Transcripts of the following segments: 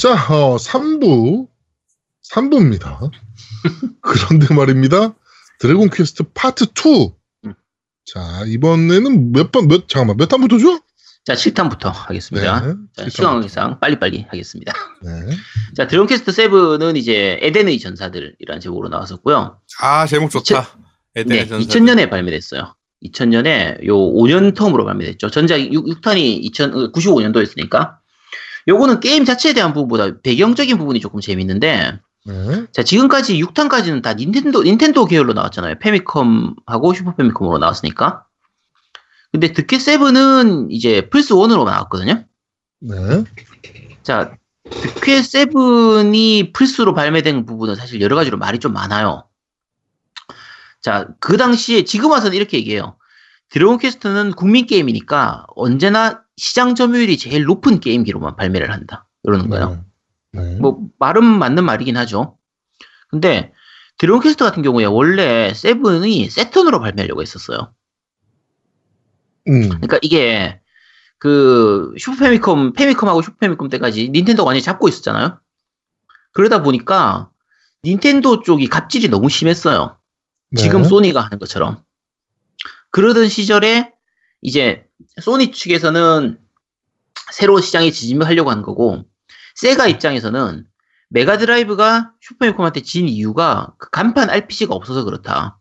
자, 어, 3부. 3부입니다. 그런데 말입니다. 드래곤 퀘스트 파트 2. 음. 자, 이번에는 몇 번, 몇, 잠깐만, 몇 탄부터죠? 자, 7탄부터 하겠습니다. 네. 자, 7탄부터. 시간상 빨리빨리 하겠습니다. 네. 자, 드래곤 퀘스트 7은 이제 에덴의 전사들이라는 제목으로 나왔었고요. 아 제목 좋다. 에덴의 네, 전사. 2000년에 발매됐어요. 2000년에 요 5년 term으로 발매됐죠. 전작 6, 탄이 2000, 95년도였으니까. 요거는 게임 자체에 대한 부분보다 배경적인 부분이 조금 재밌는데, 네. 자, 지금까지 6탄까지는 다 닌텐도, 닌텐도 계열로 나왔잖아요. 패미컴하고 슈퍼 패미컴으로 나왔으니까. 근데 드퀘 7은 이제 플스 1으로 나왔거든요. 네. 자, 드퀘 7이 플스로 발매된 부분은 사실 여러 가지로 말이 좀 많아요. 자, 그 당시에, 지금 와서는 이렇게 얘기해요. 드래곤 퀘스트는 국민 게임이니까 언제나 시장 점유율이 제일 높은 게임기로만 발매를 한다. 이러는 거예요. 네. 뭐, 말은 맞는 말이긴 하죠. 근데, 드래곤 퀘스트 같은 경우에 원래 seven이 새턴으로 발매하려고 했었어요. 음. 그러니까 이게, 그, 슈퍼 패미컴, 패미컴하고 슈퍼 패미컴 때까지 닌텐도가 완전히 잡고 있었잖아요? 그러다 보니까, 닌텐도 쪽이 갑질이 너무 심했어요. 네. 지금 소니가 하는 것처럼. 그러던 시절에, 이제, 소니 측에서는 새로 시장에 진입하려고 한 거고, 세가 입장에서는 메가드라이브가 슈퍼패미컴한테 진 이유가 그 간판 RPG가 없어서 그렇다.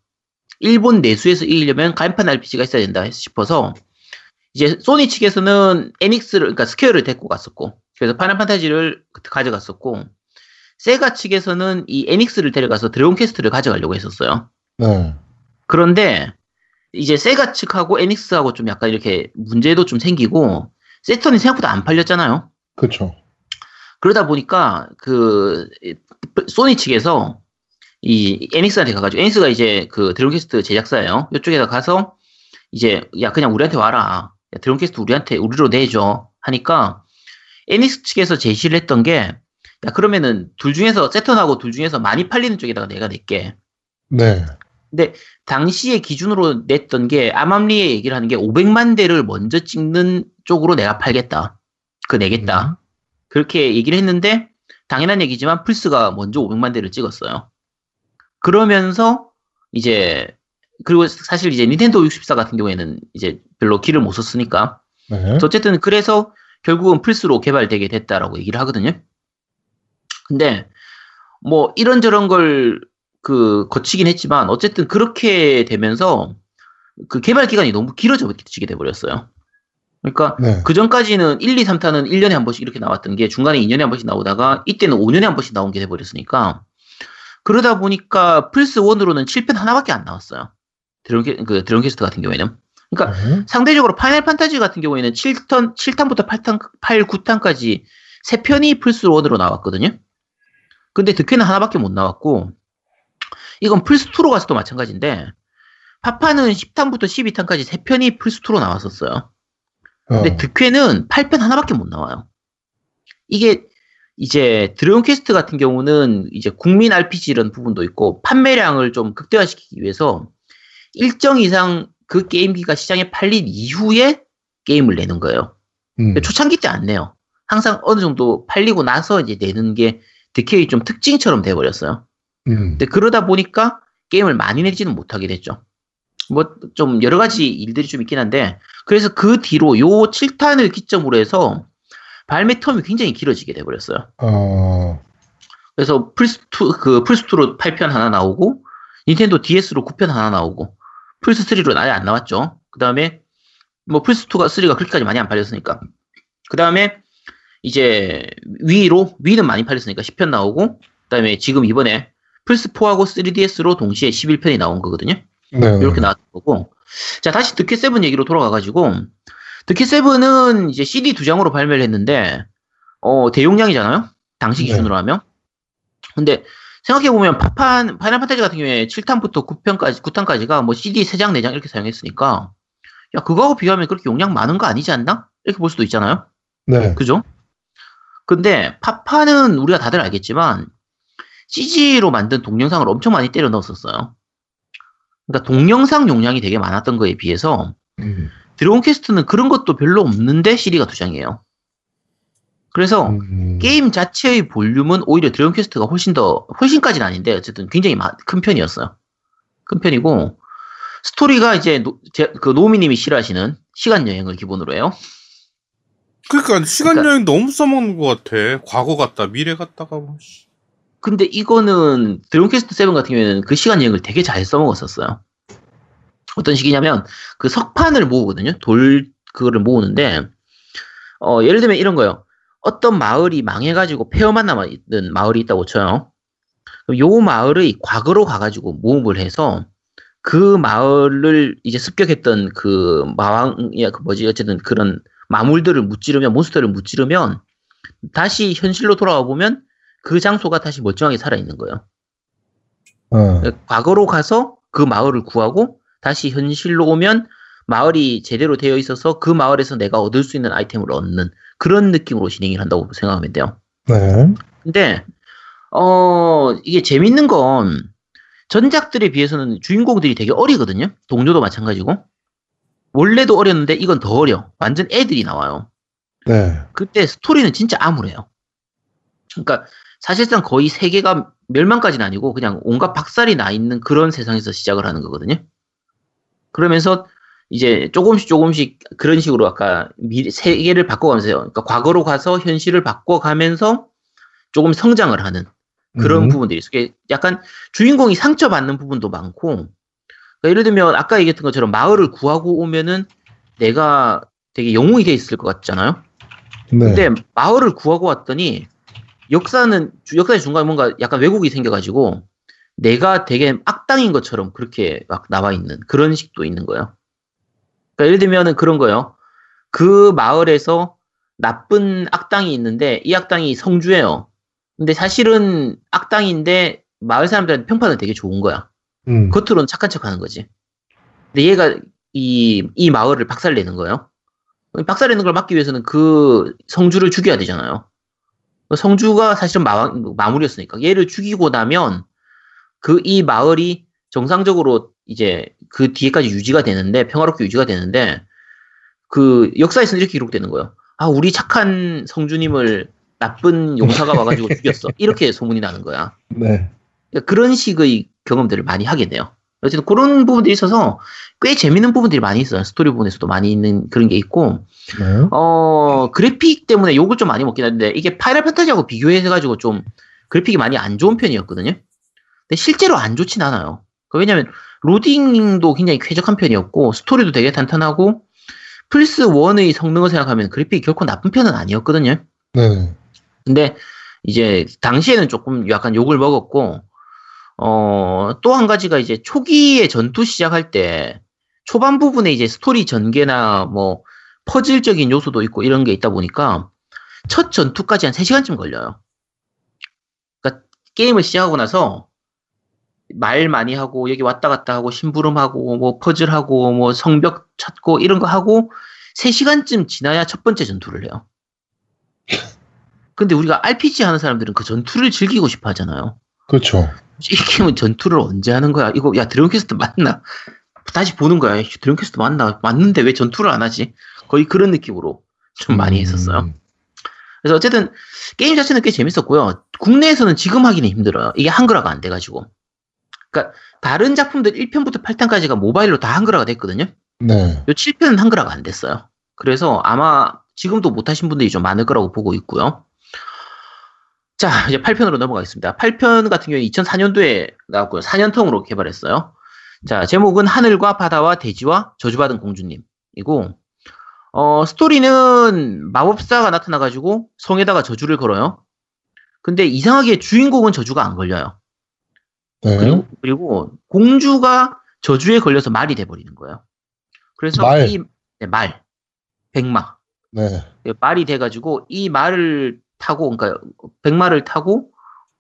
일본 내수에서 이기려면 간판 RPG가 있어야 된다 싶어서 이제 소니 측에서는 에닉스를 그러니까 스퀘어를 데리고 갔었고 그래서 파이널 판타지를 가져갔었고 세가 측에서는 이 에닉스를 데려가서 드래곤 퀘스트를 가져가려고 했었어요. 네. 그런데 이제 세가 측하고 에닉스하고 좀 약간 이렇게 문제도 좀 생기고 새턴이 생각보다 안 팔렸잖아요. 그쵸. 그러다 보니까 그 소니 측에서 이 에닉스한테 가가지고 에닉스가 이제 그 드래곤 퀘스트 제작사예요. 이쪽에다 가서 이제 야 그냥 우리한테 와라. 야, 드래곤 퀘스트 우리한테 우리로 내줘 하니까 에닉스 측에서 제시를 했던 게 야 그러면은 둘 중에서 새턴하고 둘 중에서 많이 팔리는 쪽에다가 내가 낼게. 네. 당시의 기준으로 냈던 게 아맘리의 얘기를 하는 게 500만 대를 먼저 찍는 쪽으로 내가 팔겠다. 그 내겠다. 그렇게 얘기를 했는데 당연한 얘기지만 플스가 먼저 500만 대를 찍었어요. 그러면서 이제 그리고 사실 이제 닌텐도 64 같은 경우에는 이제 별로 길을 못 썼으니까 네. 어쨌든 그래서 결국은 플스로 개발되게 됐다라고 얘기를 하거든요. 근데 뭐 이런저런 걸 그 거치긴 했지만 어쨌든 그렇게 되면서 그 개발 기간이 너무 길어지게 돼 버렸어요. 그러니까 네. 그 전까지는 1, 2, 3탄은 1년에 한 번씩 이렇게 나왔던 게 중간에 2년에 한 번씩 나오다가 이때는 5년에 한 번씩 나온 게 돼버렸으니까 그러다 보니까 플스 1으로는 7편 하나밖에 안 나왔어요. 드론, 캐- 그 드래곤 퀘스트 같은 경우에는. 그러니까 네. 상대적으로 파이널 판타지 같은 경우에는 7턴, 7탄부터 8탄, 8, 9탄까지 세 편이 플스 1으로 나왔거든요. 근데 드퀘는 하나밖에 못 나왔고, 이건 플스 2로 가서도 마찬가지인데, 파판은 10탄부터 12탄까지 세 편이 플스 2로 나왔었어요. 근데 어. 드퀘는 8편 하나밖에 못 나와요. 이게 이제 드래곤 퀘스트 같은 경우는 이제 국민 RPG 이런 부분도 있고 판매량을 좀 극대화시키기 위해서 일정 이상 그 게임기가 시장에 팔린 이후에 게임을 내는 거예요. 음. 초창기 때 안 내요. 항상 어느 정도 팔리고 나서 이제 내는 게 득회의 좀 특징처럼 돼버렸어요. 음. 근데 그러다 보니까 게임을 많이 내지는 못하게 됐죠. 뭐 좀 여러 가지 일들이 좀 있긴 한데 그래서 그 뒤로 요 7탄을 기점으로 해서 발매 텀이 굉장히 길어지게 돼 버렸어요. 어. 그래서 플스2 그 플스2로 8편 하나 나오고 닌텐도 DS로 9편 하나 나오고 플스3로 아예 안 나왔죠. 그다음에 뭐 플스2가 3가 그렇게까지 많이 안 팔렸으니까. 그다음에 이제 Wii로 Wii는 많이 팔렸으니까 10편 나오고 그다음에 지금 이번에 플스4하고 3DS로 동시에 11편이 나온 거거든요. 네. 이렇게 나왔던 거고. 자, 다시 드퀘 seven 얘기로 돌아가가지고, 드퀘 seven은 이제 CD 두 장으로 발매를 했는데, 어, 대용량이잖아요? 당시 네. 기준으로 하면. 근데, 생각해보면, 파판, 파이널 판타지 같은 경우에 7탄부터 9편까지, 9탄까지가 뭐 CD 3장, 4장 이렇게 사용했으니까, 야, 그거하고 비교하면 그렇게 용량 많은 거 아니지 않나? 이렇게 볼 수도 있잖아요? 네. 그죠? 근데, 파판은 우리가 다들 알겠지만, CG로 만든 동영상을 엄청 많이 때려 넣었었어요. 그러니까 동영상 용량이 되게 많았던 거에 비해서 드래곤 퀘스트는 그런 것도 별로 없는데 CD가 두 장이에요. 그래서 음. 게임 자체의 볼륨은 오히려 드래곤 퀘스트가 훨씬 더 훨씬까지는 아닌데 어쨌든 굉장히 마- 큰 편이었어요. 큰 편이고 스토리가 이제 노, 제- 그 노미님이 싫어하시는 시간 여행을 기본으로 해요. 그러니까 시간 그러니까- 여행 너무 써먹는 것 같아. 과거 갔다 미래 갔다가 뭐. 씨. 근데 이거는 드래곤 퀘스트 7 같은 경우에는 그 시간 여행을 되게 잘 써먹었었어요. 어떤 식이냐면 그 석판을 모으거든요. 돌 그거를 모으는데 어, 예를 들면 이런 거요. 어떤 마을이 망해가지고 폐허만 남아 있는 마을이 있다고 쳐요. 요 마을의 과거로 가가지고 모험을 해서 그 마을을 이제 습격했던 그 마왕이야 그 뭐지 어쨌든 그런 마물들을 무찌르면 몬스터를 무찌르면 다시 현실로 돌아와 보면 그 장소가 다시 멀쩡하게 살아있는 거예요. 어. 과거로 가서 그 마을을 구하고 다시 현실로 오면 마을이 제대로 되어 있어서 그 마을에서 내가 얻을 수 있는 아이템을 얻는 그런 느낌으로 진행을 한다고 생각하면 돼요. 네. 근데 어 이게 재밌는 건 전작들에 비해서는 주인공들이 되게 어리거든요. 동료도 마찬가지고 원래도 어렸는데 이건 더 어려. 완전 애들이 나와요. 네. 그때 스토리는 진짜 암울해요. 그러니까 사실상 거의 세계가 멸망까지는 아니고 그냥 온갖 박살이 나 있는 그런 세상에서 시작을 하는 거거든요. 그러면서 이제 조금씩 조금씩 그런 식으로 아까 미 세계를 바꿔가면서요. 그러니까 과거로 가서 현실을 바꿔가면서 조금 성장을 하는 그런 음. 부분들이 있어요. 약간 주인공이 상처받는 부분도 많고 그러니까 예를 들면 아까 얘기했던 것처럼 마을을 구하고 오면은 내가 되게 영웅이 돼 있을 것 같잖아요. 네. 근데 마을을 구하고 왔더니 역사는 주- 역사의 중간에 뭔가 약간 왜곡이 생겨가지고 내가 되게 악당인 것처럼 그렇게 막 나와 있는 그런 식도 있는 거예요. 그러니까 예를 들면은 그런 거예요. 그 마을에서 나쁜 악당이 있는데 이 악당이 성주예요. 근데 사실은 악당인데 마을 사람들한테 평판은 되게 좋은 거야. 음. 겉으로는 착한 척 하는 거지. 근데 얘가 이, 이 마을을 박살내는 거예요. 박살내는 걸 막기 위해서는 그 성주를 죽여야 되잖아요. 그 성주가 사실은 마, 마무리였으니까 얘를 죽이고 나면 그 이 마을이 정상적으로 이제 그 뒤에까지 유지가 되는데 평화롭게 유지가 되는데 그 역사에서는 이렇게 기록되는 거예요. 아 우리 착한 성주님을 나쁜 용사가 와가지고 죽였어. 이렇게 소문이 나는 거야. 네. 그러니까 그런 식의 경험들을 많이 하게 돼요. 어쨌든 그런 부분들이 있어서 꽤 재밌는 부분들이 많이 있어요. 스토리 부분에서도 많이 있는 그런 게 있고, 네. 어, 그래픽 때문에 욕을 좀 많이 먹긴 하는데, 이게 파이널 판타지하고 비교해가지고 좀 그래픽이 많이 안 좋은 편이었거든요. 근데 실제로 안 좋진 않아요. 그 왜냐면, 로딩도 굉장히 쾌적한 편이었고, 스토리도 되게 탄탄하고, 플스 1의 성능을 생각하면 그래픽이 결코 나쁜 편은 아니었거든요. 네. 근데 이제 당시에는 조금 약간 욕을 먹었고 어, 또 한 가지가 이제 초기에 전투 시작할 때 초반 부분에 이제 스토리 전개나 뭐 퍼즐적인 요소도 있고 이런 게 있다 보니까 첫 전투까지 한 3시간쯤 걸려요. 그러니까 게임을 시작하고 나서 말 많이 하고 여기 왔다 갔다 하고 심부름하고 뭐 퍼즐하고 뭐 성벽 찾고 이런 거 하고 3시간쯤 지나야 첫 번째 전투를 해요. 근데 우리가 RPG 하는 사람들은 그 전투를 즐기고 싶어 하잖아요. 그렇죠. 이 게임은 전투를 언제 하는 거야? 이거 야 드래곤 퀘스트 맞나? 다시 보는 거야. 드래곤 퀘스트 맞나? 맞는데 왜 전투를 안 하지? 거의 그런 느낌으로 좀 많이 했었어요. 음. 그래서 어쨌든 게임 자체는 꽤 재밌었고요. 국내에서는 지금 하기는 힘들어요. 이게 한글화가 안 돼가지고. 그러니까 다른 작품들 1편부터 8편까지가 모바일로 다 한글화가 됐거든요. 네. 요 7편은 한글화가 안 됐어요. 그래서 아마 지금도 못하신 분들이 좀 많을 거라고 보고 있고요. 자, 이제 8편으로 넘어가겠습니다. 8편 같은 경우에 2004년도에 나왔고요. 4년통으로 개발했어요. 자, 제목은 하늘과 바다와 대지와 저주받은 공주님이고, 어, 스토리는 마법사가 나타나가지고 성에다가 저주를 걸어요. 근데 이상하게 주인공은 저주가 안 걸려요. 네. 그리고, 그리고 공주가 저주에 걸려서 말이 돼버리는 거예요. 그래서 말. 이 네, 말, 백마 네. 말이 돼가지고 이 말을 타고 그러니까 백마를 타고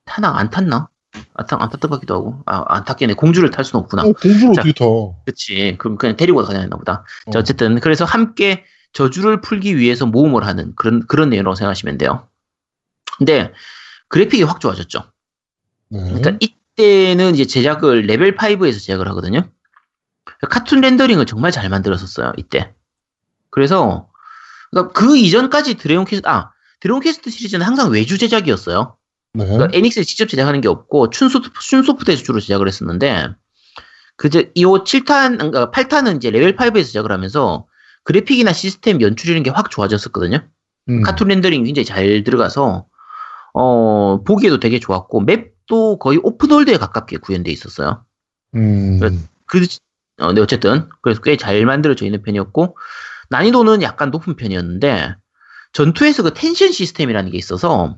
타나 안 탔나? 안, 탔, 안 탔던 것 같기도 하고 아, 안 탔겠네 공주를 탈 수는 없구나. 어, 공주를 자. 어떻게 타? 그치 그럼 그냥 데리고 가야 되나 보다. 어. 자, 어쨌든 그래서 함께 저주를 풀기 위해서 모험을 하는 그런 그런 내용이라고 생각하시면 돼요. 근데 그래픽이 확 좋아졌죠. 네. 그러니까 이때는 이제 제작을 레벨 5에서 제작을 하거든요. 카툰 렌더링을 정말 잘 만들었었어요, 이때. 그래서, 그러니까 그 이전까지 드래곤 퀘스트, 아, 드래곤 퀘스트 시리즈는 항상 외주 제작이었어요. 네. 그러니까 에닉스에 직접 제작하는 게 없고 춘소프트, 춘소프트에서 주로 제작을 했었는데 그제 이후 7탄, 그러니까 8탄은 이제 레벨 5에서 제작을 하면서 그래픽이나 시스템 연출 이런 게 확 좋아졌었거든요. 음. 카툰 렌더링이 굉장히 잘 들어가서 어 보기에도 되게 좋았고 맵도 거의 open world에 가깝게 구현돼 있었어요. 음. 그, 어, 네, 어쨌든. 그래서 꽤 잘 만들어져 있는 편이었고, 난이도는 약간 높은 편이었는데, 전투에서 그 텐션 시스템이라는 게 있어서,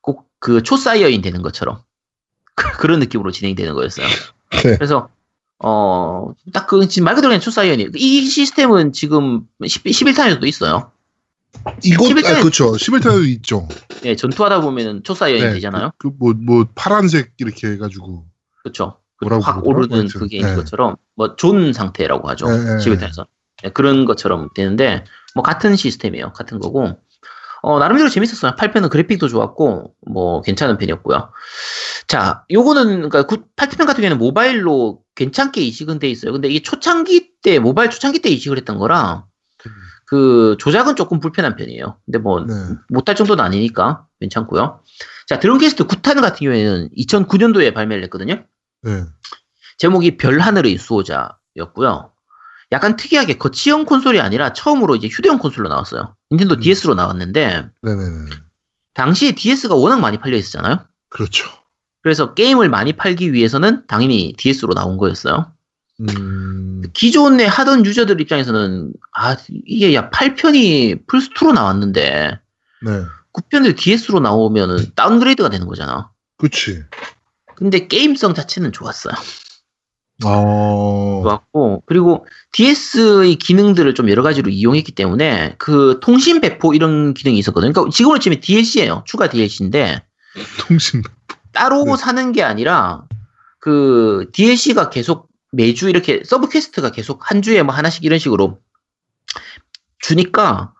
꼭 그 초사이어인 되는 것처럼, 그런 느낌으로 진행되는 거였어요. 네. 그래서, 어, 딱 그, 지금 말 그대로 그냥 초사이어니, 이 시스템은 지금 10, 11탄에서도 있어요. 이거, 11탄에 아, 그쵸. 11탄에도 있죠. 네, 전투하다 보면은 초사이어인 네, 되잖아요. 그, 뭐, 뭐, 파란색 이렇게 해가지고. 그렇죠. 뭐라고 확 부르더라? 오르는 하여튼. 그게 있는 네. 것처럼 뭐 존 상태라고 하죠. 네, 네, 11탄에서 그런 것처럼 되는데 뭐 같은 시스템이에요. 같은 거고 어 나름대로 재밌었어요. 8편은 그래픽도 좋았고 뭐 괜찮은 편이었고요. 자, 요거는 그러니까 8편 같은 경우에는 모바일로 괜찮게 이식은 돼 있어요. 근데 이게 초창기 때 모바일 초창기 때 이식을 했던 거라 그 조작은 조금 불편한 편이에요. 근데 뭐 네. 못할 정도는 아니니까 괜찮고요. 자, 드래곤 퀘스트 9탄 같은 경우에는 2009년도에 발매를 했거든요. 네. 제목이 별 하늘의 수호자였고요. 약간 특이하게 거치형 콘솔이 아니라 처음으로 이제 휴대용 콘솔로 나왔어요. 닌텐도 음. DS로 나왔는데 네네네. 당시에 DS가 워낙 많이 팔려 있었잖아요. 그렇죠. 그래서 게임을 많이 팔기 위해서는 당연히 DS로 나온 거였어요. 음. 기존에 하던 유저들 입장에서는 아 이게 야 8편이 플스2로 나왔는데 네. 9편을 DS로 나오면은 downgrade가 되는 거잖아. 그치. 근데 게임성 자체는 좋았어요. 어. 좋았고 그리고 DS의 기능들을 좀 여러 가지로 이용했기 때문에 그 통신 배포 이런 기능이 있었거든요. 그러니까 지금으로 치면 DLC예요. 추가 DLC인데 통신. 따로 네. 사는 게 아니라 그 DLC가 계속 매주 이렇게 sub quest가 계속 한 주에 뭐 하나씩 이런 식으로 주니까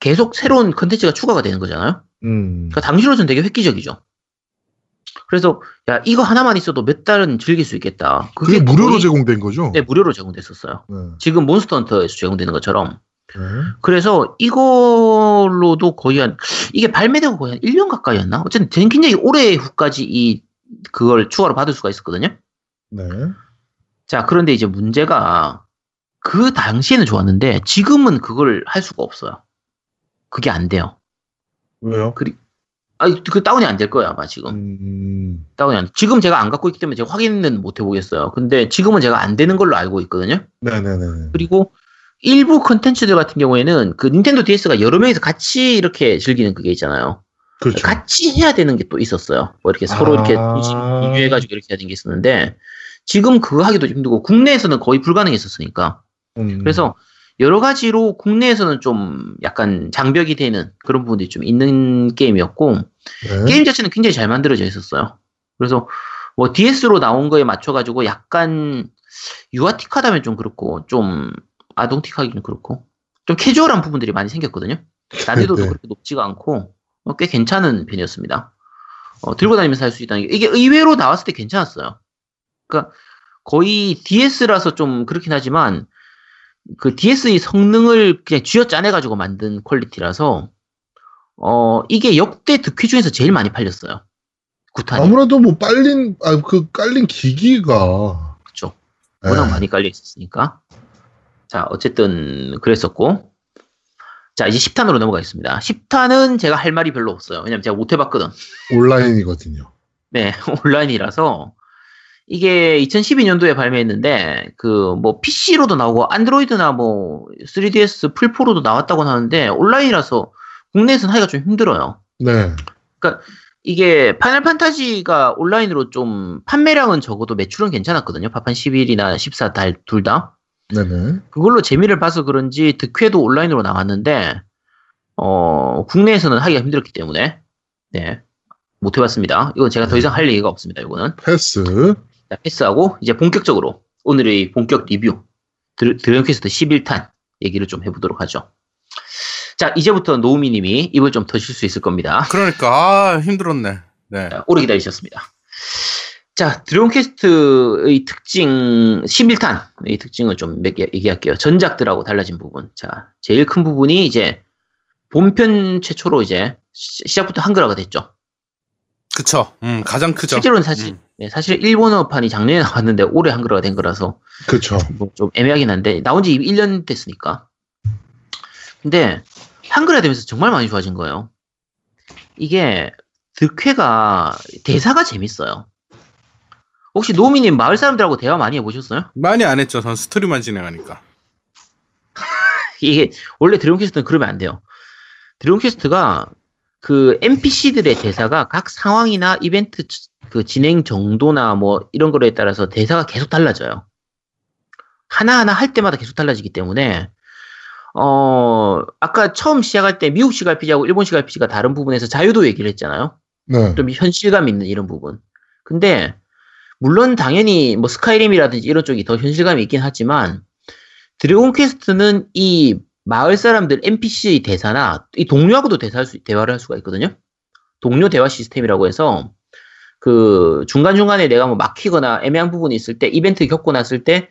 계속 새로운 컨텐츠가 추가가 되는 거잖아요. 음. 그러니까 당시로서는 되게 획기적이죠. 그래서 야 이거 하나만 있어도 몇 달은 즐길 수 있겠다. 그게 무료로 거의- 제공된 거죠? 네, 무료로 제공됐었어요. 네. 지금 몬스터 헌터에서 제공되는 것처럼. 네. 그래서 이걸로도 거의 한, 이게 발매되고 거의 한 1년 가까이였나? 어쨌든 굉장히 오래 후까지 이, 그걸 추가로 받을 수가 있었거든요. 네. 자, 그런데 이제 문제가 그 당시에는 좋았는데 지금은 그걸 할 수가 없어요. 그게 안 돼요. 왜요? 아, 그 다운이 안 될 거예요, 아마 지금. 음. 다운이 안, 지금 제가 안 갖고 있기 때문에 제가 확인은 못 해보겠어요. 근데 지금은 제가 안 되는 걸로 알고 있거든요. 네네네. 그리고 일부 컨텐츠들 같은 경우에는 그 닌텐도 DS가 여러 명이서 같이 이렇게 즐기는 그게 있잖아요. 그렇죠. 같이 해야 되는 게 또 있었어요. 뭐 이렇게 서로 이렇게 아. 동시 공유해가지고 이렇게 해야 되는 게 있었는데 지금 그거 하기도 힘들고 국내에서는 거의 불가능했었으니까 음. 그래서 여러 가지로 국내에서는 좀 약간 장벽이 되는 그런 부분들이 좀 있는 게임이었고 네. 게임 자체는 굉장히 잘 만들어져 있었어요. 그래서 뭐 DS로 나온 거에 맞춰가지고 약간 유아틱하다면 좀 그렇고 좀 아동틱하기는 그렇고 좀 캐주얼한 부분들이 많이 생겼거든요. 난이도도 네. 그렇게 높지가 않고 어, 꽤 괜찮은 편이었습니다. 어, 들고 다니면서 할 수 있다는 게 이게 의외로 나왔을 때 괜찮았어요. 그러니까 거의 DS라서 좀 그렇긴 하지만 그 DS의 성능을 그냥 쥐어짜내가지고 만든 퀄리티라서 어 이게 역대 득회 중에서 제일 많이 팔렸어요. 구탄이 아무래도 뭐 빨린 아 그 깔린 기기가 그렇죠. 워낙 네. 많이 깔려 있었으니까. 자, 어쨌든 그랬었고. 자, 이제 10탄으로 넘어가겠습니다. 10탄은 제가 할 말이 별로 없어요. 왜냐면 제가 못 해봤거든. 온라인이거든요. 네, 온라인이라서. 이게 2012년도에 발매했는데, 그, 뭐, PC로도 나오고, 안드로이드나 뭐, 3DS 플포로도 나왔다고 하는데, 온라인이라서 국내에서는 하기가 좀 힘들어요. 네. 이게 파이널 판타지가 온라인으로 좀 판매량은 적어도 매출은 괜찮았거든요. 파판 11이나 14 달 둘 다. 네네. 그걸로 재미를 봐서 그런지 드퀘도 온라인으로 나왔는데 어 국내에서는 하기가 힘들었기 때문에 네. 못 해봤습니다. 이건 제가 더 이상 할 얘기가 없습니다. 이거는 패스. 자, 패스하고 이제 본격적으로 오늘의 본격 리뷰 드, 드래곤 퀘스트 11탄 얘기를 좀 해보도록 하죠. 자 이제부터 노미님이 입을 좀 터실 수 있을 겁니다. 그러니까 아 힘들었네. 네. 자, 오래 기다리셨습니다. 자, 드래곤 퀘스트의 특징, 11탄의 특징을 좀 얘기할게요. 전작들하고 달라진 부분. 자, 제일 큰 부분이 이제, 본편 최초로 이제 시- 시작부터 한글화가 됐죠. 그쵸. 음, 가장 크죠. 실제로는 사실 음. 네, 사실 일본어판이 작년에 나왔는데 올해 한글화가 된 거라서 그쵸. 뭐좀 애매하긴 한데 나온 지 1년 됐으니까. 근데 한글화 되면서 정말 많이 좋아진 거예요. 이게 드퀘가 대사가 재밌어요. 혹시 노미님 마을 사람들하고 대화 많이 해보셨어요? 많이 안 했죠. 전 스토리만 진행하니까. 이게 원래 드래곤 퀘스트는 그러면 안 돼요. 드래곤 퀘스트가 그 NPC들의 대사가 각 상황이나 이벤트 그 진행 정도나 뭐 이런 거에 따라서 대사가 계속 달라져요. 하나하나 할 때마다 계속 달라지기 때문에 어 아까 처음 시작할 때 미국식 RPG하고 일본식 RPG가 다른 부분에서 자유도 얘기를 했잖아요. 네. 좀 현실감 있는 이런 부분. 근데 물론 당연히 뭐 스카이림이라든지 이런 쪽이 더 현실감이 있긴 하지만 드래곤 퀘스트는 이 마을 사람들 NPC의 대사나 이 동료하고도 대사할 수, 대화를 할 수가 있거든요. 동료 대화 시스템이라고 해서 그 중간중간에 내가 뭐 막히거나 애매한 부분이 있을 때 이벤트 겪고 났을 때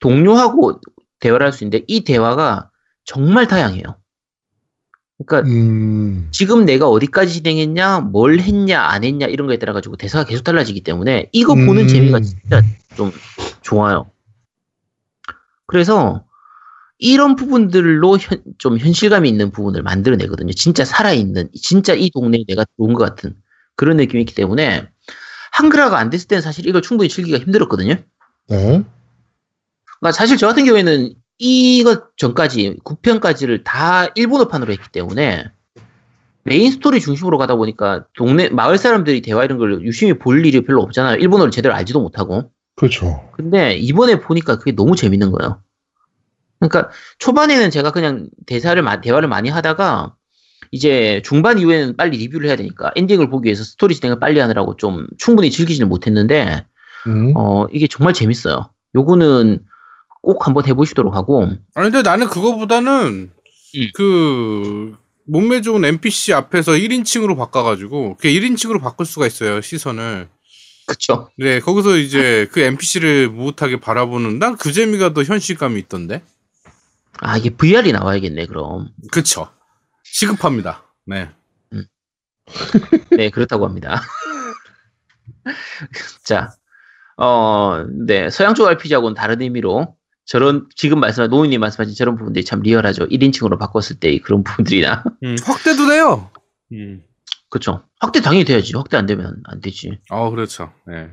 동료하고 대화를 할 수 있는데 이 대화가 정말 다양해요. 그러니까 음. 지금 내가 어디까지 진행했냐, 뭘 했냐, 안 했냐 이런 거에 따라 가지고 대사가 계속 달라지기 때문에 이거 보는 음. 재미가 진짜 좀 좋아요. 그래서 이런 부분들로 현- 좀 현실감이 있는 부분을 만들어내거든요. 진짜 살아있는, 진짜 이 동네에 내가 들어온 것 같은 그런 느낌이 있기 때문에 한글화가 안 됐을 때는 사실 이걸 충분히 즐기기가 힘들었거든요. 네. 그러니까 사실 저 같은 경우에는 이것 전까지 9편까지를 다 일본어판으로 했기 때문에 메인 스토리 중심으로 가다 보니까 동네 마을 사람들이 대화 이런 걸 유심히 볼 일이 별로 없잖아요. 일본어를 제대로 알지도 못하고. 그렇죠. 근데 이번에 보니까 그게 너무 재밌는 거예요. 그러니까 초반에는 제가 그냥 대사를 마- 대화를 많이 하다가 이제 중반 이후에는 빨리 리뷰를 해야 되니까 엔딩을 보기 위해서 스토리 진행을 빨리 하느라고 좀 충분히 즐기지는 못했는데 음. 어 이게 정말 재밌어요. 요거는 꼭 한번 해보시도록 하고 아니, 근데 나는 그거보다는 음. 그 몸매 좋은 NPC 앞에서 1인칭으로 바꿔가지고 그 1인칭으로 바꿀 수가 있어요 시선을. 그쵸. 네 거기서 이제 그 NPC를 무엇하게 바라보는 난 그 재미가 더 현실감이 있던데. 아 이게 VR이 나와야겠네 그럼. 그쵸. 시급합니다. 네. 네 그렇다고 합니다. 자, 어, 네 서양 쪽 RPG하고는 다른 의미로 저런 지금 말씀하신 노인님 말씀하신 저런 부분들이 참 리얼하죠. 1인칭으로 바꿨을 때의 그런 부분들이나 음, 확대도 돼요. 음. 그쵸. 확대 당연히 돼야지. 확대 안 되면 안 되지. 어 그렇죠. 네.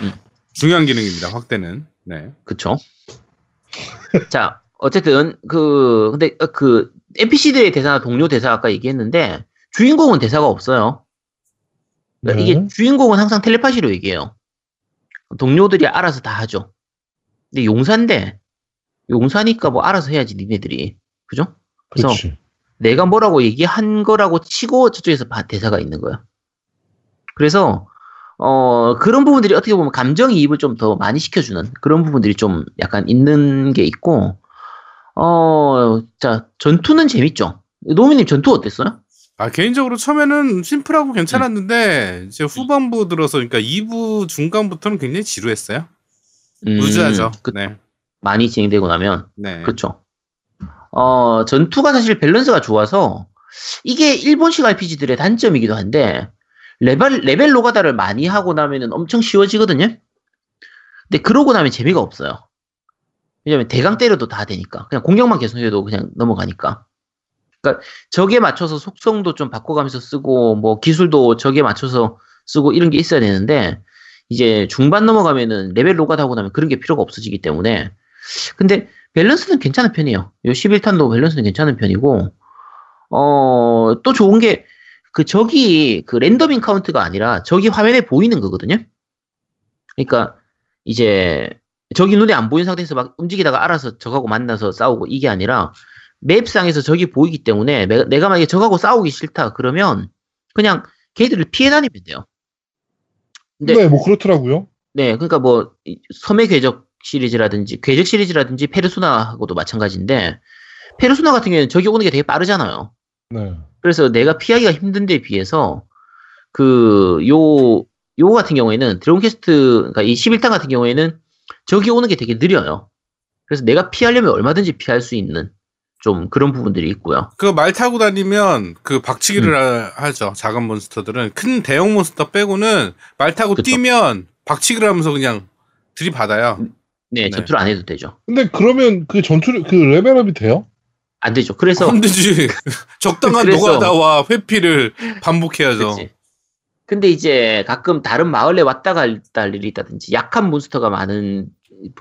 음. 중요한 기능입니다. 확대는. 네. 그쵸. 자, 어쨌든, 그, 근데, 어, 그, NPC들의 대사나 동료 대사 아까 얘기했는데, 주인공은 대사가 없어요. 그러니까 네. 이게 주인공은 항상 텔레파시로 얘기해요. 동료들이 알아서 다 하죠. 근데 용사인데, 용사니까 뭐 알아서 해야지, 니네들이. 그죠? 그래서 그렇지. 내가 뭐라고 얘기한 거라고 치고 저쪽에서 바- 대사가 있는 거야. 그래서 어 그런 부분들이 어떻게 보면 감정이입을 좀 더 많이 시켜주는 그런 부분들이 좀 약간 있는 게 있고 어 자 전투는 재밌죠. 노미님 전투 어땠어요? 아 개인적으로 처음에는 심플하고 음. 괜찮았는데 이제 후반부 들어서 그러니까 2부 중간부터는 굉장히 지루했어요. 음, 루즈하죠. 그- 네. 많이 진행되고 나면 네. 그렇죠. 어 전투가 사실 밸런스가 좋아서 이게 일본식 RPG들의 단점이기도 한데 레벨 레벨 노가다를 많이 하고 나면은 엄청 쉬워지거든요. 근데 그러고 나면 재미가 없어요. 왜냐면 대강 때려도 다 되니까 그냥 공격만 계속 해도 그냥 넘어가니까. 그러니까 적에 맞춰서 속성도 좀 바꿔가면서 쓰고 뭐 기술도 적에 맞춰서 쓰고 이런 게 있어야 되는데 이제 중반 넘어가면은 레벨 노가다 하고 나면 그런 게 필요가 없어지기 때문에 근데 밸런스는 괜찮은 편이에요. 요 11탄도 밸런스는 괜찮은 편이고 어 또 좋은 게 그 적이 그 random encounter가 아니라 적이 화면에 보이는 거거든요. 그러니까 이제 적이 눈에 안 보이는 상태에서 막 움직이다가 알아서 적하고 만나서 싸우고 이게 아니라 맵상에서 적이 보이기 때문에 내- 내가 만약에 적하고 싸우기 싫다 그러면 그냥 걔들을 피해 다니면 돼요. 네. 근데 뭐 그렇더라고요. 네, 그러니까 뭐 이- 섬의 궤적 시리즈라든지 궤적 시리즈라든지 페르소나하고도 마찬가지인데 페르소나 같은 경우에는 적이 오는 게 되게 빠르잖아요. 네. 그래서 내가 피하기가 힘든 데 비해서 그 요 요 같은 경우에는 드래곤 퀘스트 그러니까 이 11탄 같은 경우에는 적이 오는 게 되게 느려요. 그래서 내가 피하려면 얼마든지 피할 수 있는 좀 그런 부분들이 있고요. 그 말 타고 다니면 그 박치기를 음. 하- 하죠. 작은 몬스터들은 큰 대형 몬스터 빼고는 말 타고 그쵸. 뛰면 박치기를 하면서 그냥 들이받아요. 네, 네. 전투를 안 해도 되죠. 근데 그러면 그 전투 그 레벨업이 돼요? 안 되죠. 그래서 안 되지. 적당한 그래서- 노가다와 회피를 반복해야죠. 그치. 근데 이제 가끔 다른 마을에 왔다 갔다 할 일이 있다든지 약한 몬스터가 많은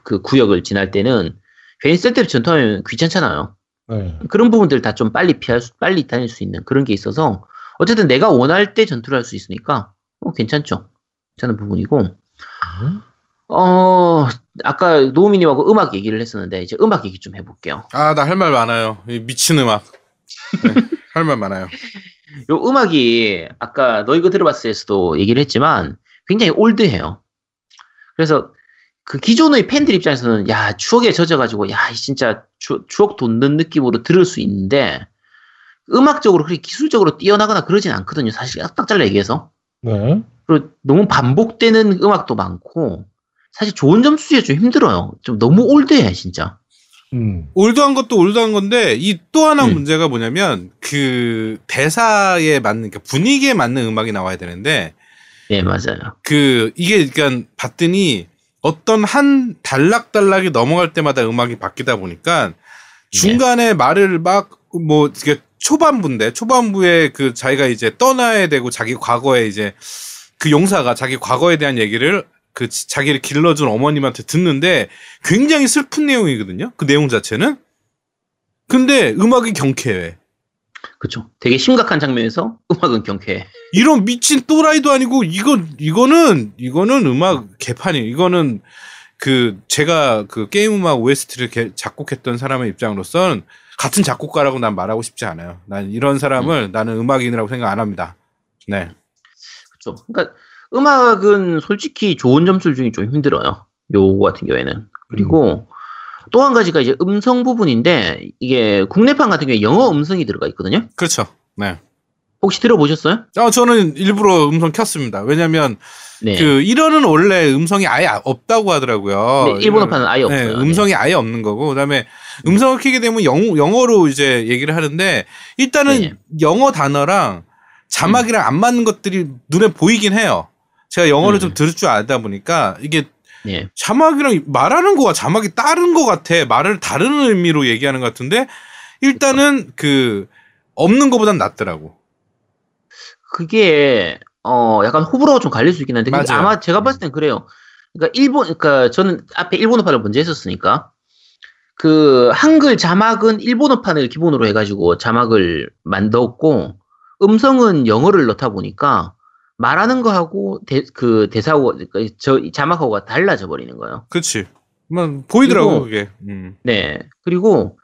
그 구역을 지날 때는 괜히 쓸데없이 전투하면 귀찮잖아요. 네. 그런 부분들 다 좀 빨리 피할 수, 빨리 다닐 수 있는 그런 게 있어서 어쨌든 내가 원할 때 전투를 할 수 있으니까 어, 괜찮죠. 괜찮은 부분이고 음? 어 아까 노우미님하고 음악 얘기를 했었는데 이제 음악 얘기 좀 해볼게요. 아, 나 할 말 많아요. 이 미친 음악. 네, 할말 많아요. 요 음악이 아까 너 이거 들어봤을 때도 얘기를 했지만 굉장히 올드해요. 그래서 그 기존의 팬들 입장에서는 야 추억에 젖어가지고 야 진짜 추, 추억 돋는 느낌으로 들을 수 있는데 음악적으로 그렇게 기술적으로 뛰어나거나 그러진 않거든요. 사실 딱 잘라 얘기해서 네. 그리고 너무 반복되는 음악도 많고 사실 좋은 점수 주기가 좀 힘들어요. 좀 너무 올드해 진짜. 음. 올드한 것도 올드한 건데 이 또 하나 음. 문제가 뭐냐면 그 대사에 맞는 그러니까 분위기에 맞는 음악이 나와야 되는데 네 맞아요. 그 이게 그러니까 봤더니 어떤 한 단락단락이 넘어갈 때마다 음악이 바뀌다 보니까 중간에 말을 막 뭐 이게 초반부인데 초반부에 그 자기가 이제 떠나야 되고 자기 과거에 이제 그 용사가 자기 과거에 대한 얘기를 그 지- 자기를 길러준 어머님한테 듣는데 굉장히 슬픈 내용이거든요. 그 내용 자체는. 근데 음악이 경쾌해. 그쵸. 되게 심각한 장면에서 음악은 경쾌해. 이런 미친 또라이도 아니고 이거 이거는 이거는 음악 개판이 이거는 그 제가 그 게임 음악 OST를 개- 작곡했던 사람의 입장으로선 같은 작곡가라고 난 말하고 싶지 않아요. 난 이런 사람을 나는 음악인이라고 생각 안 합니다. 네. 그쵸. 그러니까 음악은 솔직히 좋은 점수를 주기 좀 힘들어요. 요거 같은 경우에는. 그리고 또한 가지가 이제 음성 부분인데 이게 국내판 같은 경우에 영어 음성이 들어가 있거든요. 그렇죠. 네. 혹시 들어보셨어요? 아, 저는 일부러 음성 켰습니다. 왜냐면 네. 그 이런은 원래 음성이 아예 없다고 하더라고요. 네, 일본어판은 아예 네, 없어요. 음성이 아예 없는 거고 그다음에 음성을 키게 되면 영, 영어로 이제 얘기를 하는데 일단은 네. 영어 단어랑 자막이랑 안 맞는 것들이 눈에 보이긴 해요. 제가 영어를 음. 좀 들을 줄 알다 보니까 이게 네. 자막이랑 말하는 거와 자막이 다른 것 같아. 말을 다른 의미로 얘기하는 것 같은데 일단은 그 없는 것보단 낫더라고. 그게 어 약간 호불호가 좀 갈릴 수 있긴 한데. 아마 제가 봤을 땐 그래요. 그러니까 일본 그러니까 저는 앞에 일본어판을 먼저 했었으니까 그 한글 자막은 일본어판을 기본으로 해가지고 자막을 만들었고 음성은 영어를 넣다 보니까 말하는 거하고 대, 그 대사하고 그저 자막하고가 달라져 버리는 거예요. 그렇지. 뭐 보이더라고 그리고- 그게. 음. 네. 그리고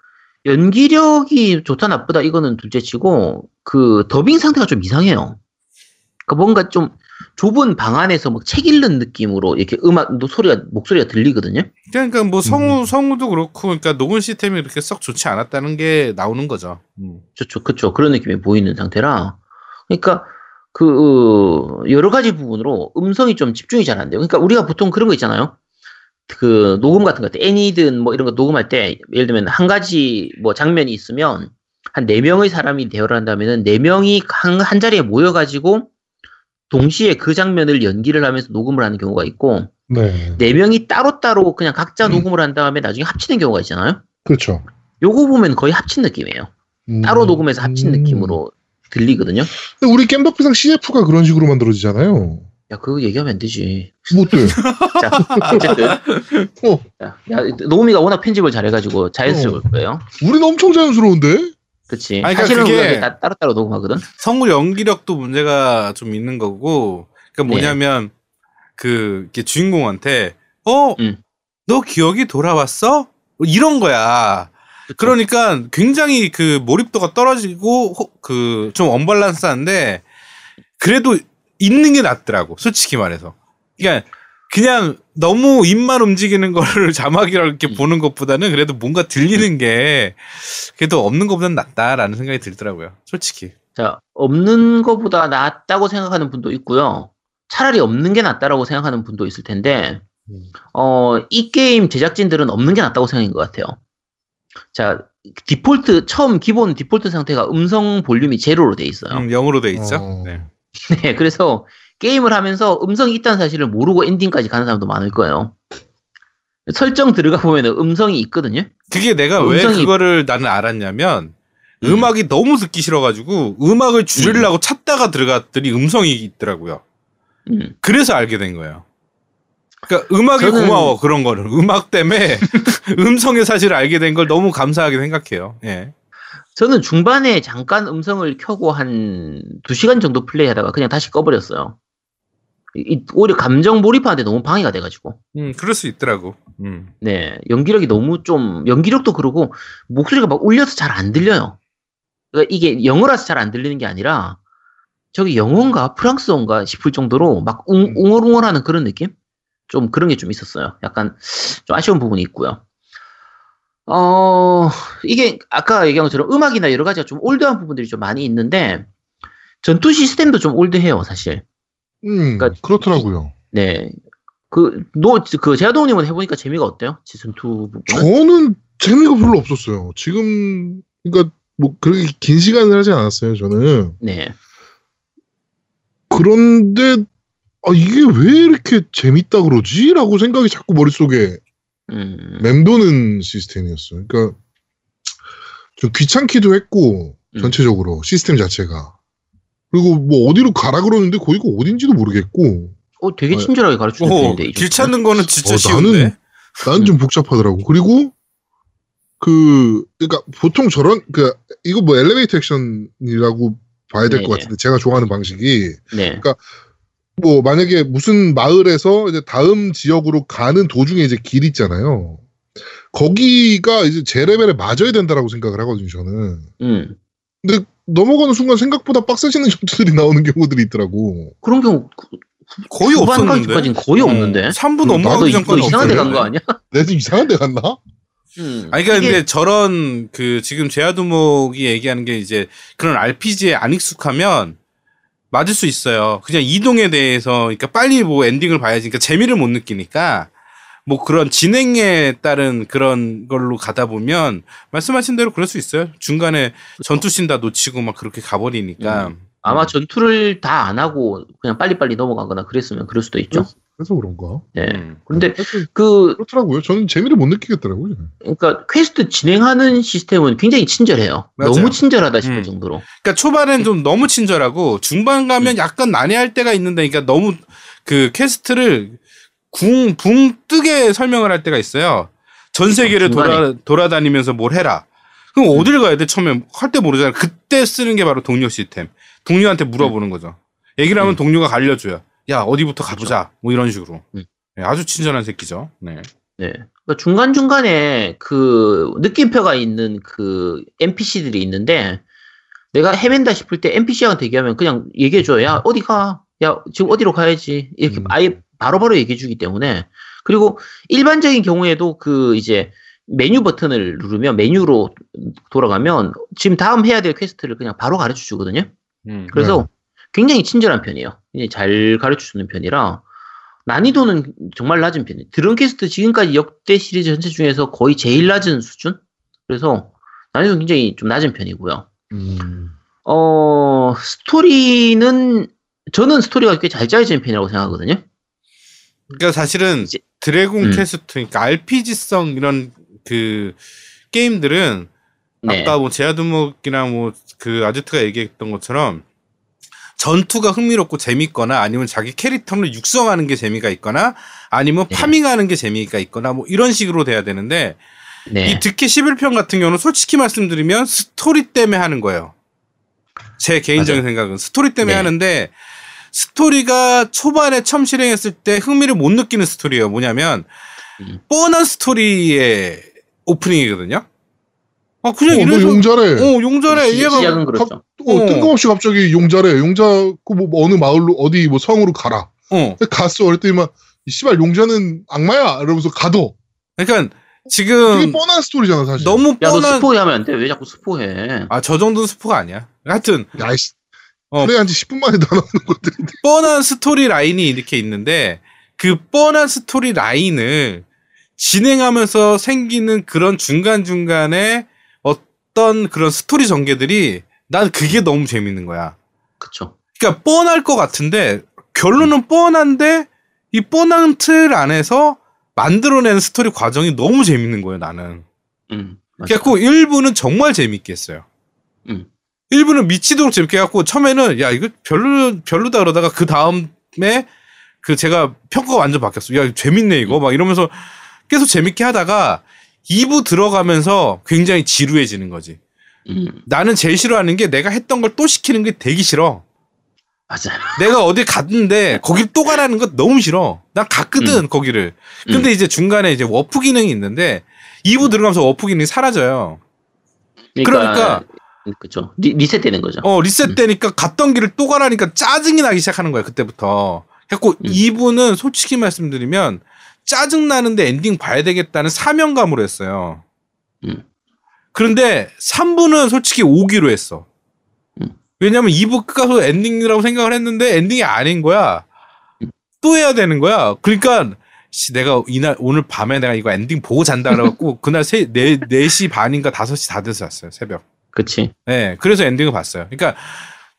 연기력이 좋다 나쁘다 이거는 둘째치고 그 더빙 상태가 좀 이상해요. 그러니까 뭔가 좀 좁은 방 안에서 막 책 읽는 느낌으로 이렇게 음악 또 소리가 목소리가 들리거든요. 그러니까 뭐 성우 음. 성우도 그렇고 그러니까 녹음 시스템이 그렇게 썩 좋지 않았다는 게 나오는 거죠. 음. 그렇죠, 그렇죠. 그런 느낌이 보이는 상태라. 그러니까 그 여러 가지 부분으로 음성이 좀 집중이 잘 안 돼요. 그러니까 우리가 보통 그런 거 있잖아요. 그 녹음 같은 거, 애니든 뭐 이런 거 녹음할 때 예를 들면 한 가지 뭐 장면이 있으면 한 네 명의 사람이 대화를 한다면은 네 명이 한, 한 자리에 모여가지고 동시에 그 장면을 연기를 하면서 녹음을 하는 경우가 있고 네. 네 명이 따로따로 그냥 각자 음. 녹음을 한 다음에 나중에 합치는 경우가 있잖아요. 그렇죠. 요거 보면 거의 합친 느낌이에요. 음. 따로 녹음해서 합친 음. 느낌으로 들리거든요. 근데 우리 겜덕비상 CF가 그런 식으로 만들어지잖아요. 야, 그거 얘기하면 안 되지. 뭐 어때? 자, 어쨌든. 어. 자, 야, 노미가 워낙 편집을 잘해가지고 자연스러울 거예요. 우리는 엄청 자연스러운데? 그치. 아니, 그러니까 사실은 그게- 따, 따로따로 녹음하거든. 성우 연기력도 문제가 좀 있는 거고 그러니까 뭐냐면 그 이렇게 주인공한테 어, 음. 너 기억이 돌아왔어? 뭐 이런 거야. 그러니까 굉장히 그 몰입도가 떨어지고 그 좀 언밸런스한데 그래도 있는 게 낫더라고. 솔직히 말해서. 그러니까 그냥 너무 입만 움직이는 거를 자막이라 이렇게 음. 보는 것보다는 그래도 뭔가 들리는 게 그래도 없는 것보다는 낫다라는 생각이 들더라고요. 솔직히. 자, 없는 거보다 낫다고 생각하는 분도 있고요. 차라리 없는 게 낫다라고 생각하는 분도 있을 텐데, 음. 어, 이 게임 제작진들은 없는 게 낫다고 생각인 것 같아요. 자 디폴트 처음 기본 디폴트 상태가 음성 볼륨이 제로로 돼 있어요. 음, 0으로 돼 있죠. 어. 네. 네, 그래서 게임을 하면서 음성이 있다는 사실을 모르고 엔딩까지 가는 사람도 많을 거예요. 설정 들어가 보면 음성이 있거든요. 그게 내가 왜 음성이- 그거를 나는 알았냐면 음. 음. 악이 너무 듣기 싫어가지고 음악을 줄이려고 찾다가 들어갔더니 음성이 있더라고요. 음. 그래서 알게 된 거예요. 그러니까 음악이 저는- 고마워 그런 거는 음악 때문에 음성의 사실을 알게 된 걸 너무 감사하게 생각해요. 예. 저는 중반에 잠깐 음성을 켜고 한 2시간 정도 플레이하다가 그냥 다시 꺼버렸어요. 이- 오히려 감정 몰입하는데 너무 방해가 돼가지고. 음, 그럴 수 있더라고. 음. 네, 연기력이 너무 좀, 연기력도 그러고, 목소리가 막 울려서 잘 안 들려요. 그러니까 이게 영어라서 잘 안 들리는 게 아니라, 저기 영어인가 프랑스어인가 싶을 정도로 막 웅, 음. 웅얼웅얼하는 그런 느낌? 좀 그런 게 좀 있었어요. 약간 좀 아쉬운 부분이 있고요. 어, 이게 아까 얘기한 것처럼 음악이나 여러 가지가 좀 올드한 부분들이 좀 많이 있는데, 전투 시스템도 좀 올드해요, 사실. 음, 그러니까 그렇더라고요. 네. 그, 노, 그, 제아동님은 해보니까 재미가 어때요? 지전투 부분은? 저는 재미가 별로 없었어요. 지금, 그러니까 뭐 그렇게 긴 시간을 하지 않았어요. 저는. 네. 그런데 아 이게 왜 이렇게 재밌다 그러지? 라고 생각이 자꾸 머릿속에 음, 맴도는 시스템이었어요. 그러니까 좀 귀찮기도 했고 음. 전체적으로 시스템 자체가 그리고 뭐 어디로 가라 그러는데 거기가 어딘지도 모르겠고 어, 되게 어, 친절하게 가르쳐 주는 오, 편인데. 이 길? 찾는 거는 진짜 어, 쉬운데. 나는- 난좀 복잡하더라고. 그리고 그 그러니까 보통 저런 그 이거 뭐 엘리베이터 액션이라고 봐야 될것 네네. 같은데 제가 좋아하는 방식이 네. 뭐 만약에 무슨 마을에서 이제 다음 지역으로 가는 도중에 이제 길 있잖아요. 거기가 이제 제 레벨에 맞아야 된다라고 생각을 하거든요, 저는. 음. 근데 넘어가는 순간 생각보다 빡세지는 전투들이 나오는 경우들이 있더라고. 그런 경우, 거의 없었는데. 거의 없는데. 3부 음, 넘어가기 전까지 이상한 데 간. 거 아니야? 내가 좀 이상한 데 갔나? 음. 아니, 그러니까 이게- 근데 저런 그 지금 제아두목이 얘기하는 게 이제 그런 RPG에 안 익숙하면 맞을 수 있어요. 그냥 이동에 대해서 그러니까 빨리 뭐 엔딩을 봐야지. 그러니까 재미를 못 느끼니까 뭐 그런 진행에 따른 그런 걸로 가다 보면 말씀하신 대로 그럴 수 있어요. 중간에 전투씬 다 놓치고 막 그렇게 가버리니까. 아마 전투를 다 안 하고 그냥 빨리빨리 넘어가거나 그랬으면 그럴 수도 있죠. 그래서 그런가? 네. 음. 근데 하여튼 그, 그렇더라고요. 저는 재미를 못 느끼겠더라고요. 그러니까 퀘스트 진행하는 시스템은 굉장히 친절해요. 맞아요. 너무 친절하다 싶을 음. 정도로. 그러니까 초반엔 좀 너무 친절하고 중반 음. 가면 약간 난해할 때가 있는데 그러니까 너무 그 퀘스트를 궁, 붕 뜨게 설명을 할 때가 있어요. 전 세계를 중간에. 돌아, 돌아다니면서 뭘 해라. 그럼 어디를 가야 돼? 처음에 할 때 모르잖아. 그때 쓰는 게 바로 동료 시스템. 동료한테 물어보는 거죠. 얘기를 하면 음. 동료가 알려줘요. 야, 어디부터 가보자. 뭐 이런 식으로. 음. 네, 아주 친절한 새끼죠. 네. 네. 그러니까 중간 중간에 그 느낌표가 있는 그 NPC들이 있는데 내가 헤맨다 싶을 때 NPC한테 얘기하면 그냥 얘기해줘요. 야, 어디 가? 야, 지금 어디로 가야지? 이렇게 음. 아예 바로바로 얘기해주기 때문에. 그리고 일반적인 경우에도 그 이제 메뉴 버튼을 누르면 메뉴로 돌아가면 지금 다음 해야 될 퀘스트를 그냥 바로 가르쳐 주거든요. 음. 그래서 굉장히 친절한 편이에요. 굉장히 잘 가르쳐 주는 편이라 난이도는 정말 낮은 편이에요. 드래곤 퀘스트 지금까지 역대 시리즈 전체 중에서 거의 제일 낮은 수준? 그래서 난이도 굉장히 좀 낮은 편이고요. 음. 어, 스토리는 저는 스토리가 꽤 잘 짜여진 편이라고 생각하거든요. 그러니까 사실은 이제- 드래곤 음. 퀘스트, 그러니까 RPG성 이런 그 게임들은 네. 아까 뭐 제아두목이나 뭐 그 아제트가 얘기했던 것처럼 전투가 흥미롭고 재밌거나 아니면 자기 캐릭터를 육성하는 게 재미가 있거나 아니면 네. 파밍하는 게 재미가 있거나 뭐 이런 식으로 돼야 되는데 네. 이 드퀘 11편 같은 경우는 솔직히 말씀드리면 스토리 때문에 하는 거예요. 제 개인적인 생각은 스토리 때문에 네. 하는데 스토리가 초반에 처음 실행했을 때 흥미를 못 느끼는 스토리예요. 뭐냐면 음. 뻔한 스토리의 오프닝이거든요. 아 그냥 어, 너 이래서 용자래. 어 시- 얘가 시작은 그렇죠. 어, 어. 뜬금없이 갑자기 용자래. 용자 그뭐 어느 마을로 어디 뭐 성으로 가라. 어 갔어. 그랬더니만 이 씨발 용자는 악마야. 이러면서 가도. 그러니까 되게 지금 뻔한 스토리잖아 사실. 너무 야, 너 뻔한 스포하면 안 돼. 왜 자꾸 스포해? 아 저 정도는 스포가 아니야. 하여튼 야이씨. 어. 그래 한지 10분 만에 다 나오는 것들인데. 뻔한 스토리 라인이 이렇게 있는데 그 뻔한 스토리 라인을 진행하면서 생기는 그런 중간 중간에 어떤 그런 스토리 전개들이 난 그게 너무 재밌는 거야. 그쵸. 그러니까 뻔할 것 같은데 결론은 뻔한데 이 뻔한 틀 안에서 만들어내는 스토리 과정이 너무 재밌는 거예요, 나는. 음. 그래갖고 1부는 정말 재밌게 했어요. 음. 1부는 미치도록 재밌게 해갖고 처음에는 야, 이거 별로, 별로다 그러다가 그 다음에 그 제가 평가가 완전 바뀌었어. 야, 재밌네, 이거. 막 이러면서 계속 재밌게 하다가 2부 들어가면서 굉장히 지루해지는 거지. 음. 나는 제일 싫어하는 게 내가 했던 걸 또 시키는 게 되게 싫어. 맞아요. 내가 어디 갔는데 거길 또 가라는 거 너무 싫어. 난 갔거든 거기를. 근데 이제 중간에 이제 워프 기능이 있는데 2부 들어가면서 워프 기능이 사라져요. 그러니까 그죠. 리, 리셋되는 거죠. 어 리셋되니까 갔던 길을 또 가라니까 짜증이 나기 시작하는 거야 그때부터. 그래갖고 음. 2부는 솔직히 말씀드리면 짜증 나는데 엔딩 봐야 되겠다는 사명감으로 했어요. 음. 그런데 3부는 솔직히 오기로 했어. 음. 왜냐면 2부 끝 가서 엔딩이라고 생각을 했는데 엔딩이 아닌 거야. 음. 또 해야 되는 거야. 그러니까 씨, 내가 이날 오늘 밤에 내가 이거 엔딩 보고 잔다 그래갖고 그날 세, 4, 4시 반인가 5시 다 돼서 잤어요. 새벽. 그치. 네, 그래서 엔딩을 봤어요. 그러니까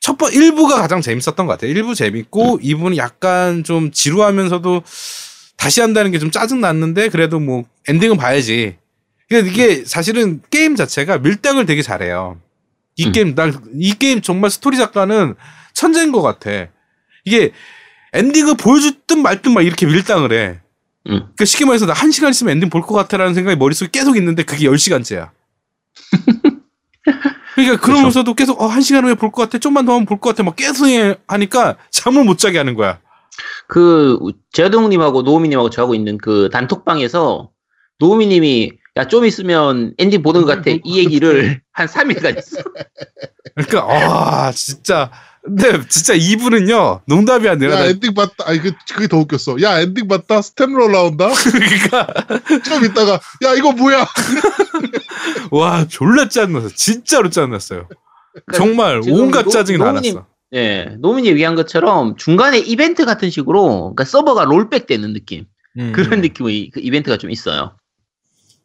첫 번, 1부가 가장 재밌었던 것 같아요. 1부 재밌고, 2부는 약간 좀 지루하면서도 다시 한다는 게 좀 짜증 났는데, 그래도 뭐, 엔딩은 봐야지. 그러니까 이게 사실은 게임 자체가 밀당을 되게 잘해요. 이 음. 게임, 난, 이 게임 정말 스토리 작가는 천재인 것 같아. 이게 엔딩을 보여주든 말든 막 이렇게 밀당을 해. 음. 그러니까 쉽게 말해서 나 한 시간 있으면 엔딩 볼 것 같아라는 생각이 머릿속에 계속 있는데 그게 10시간째야. 그러니까 그러면서도 계속 어, 한 시간 후에 볼 것 같아. 좀만 더 하면 볼 것 같아. 막 계속 해- 하니까 잠을 못 자게 하는 거야. 그 제아동님하고 노우미님하고 저하고 있는 그 단톡방에서 노우미님이 야 좀 있으면 엔딩 보는 것 같아 이 얘기를 한 3일간 했어. 그러니까 아 진짜 근데 진짜 이분은요 농담이 아니라 야 나- 엔딩 봤다. 아니 그 그게 더 웃겼어. 야 엔딩 봤다. staff roll 나온다. 그러니까 좀 있다가 야 이거 뭐야? 와 졸라 짜증났어. 진짜로 짜증났어요. 그러니까 정말 온갖 노- 짜증이 다 났어. 예, 노우미님 얘기한 것처럼 중간에 이벤트 같은 식으로 그러니까 서버가 rollback 되는 느낌 음. 그런 느낌의 그 이벤트가 좀 있어요.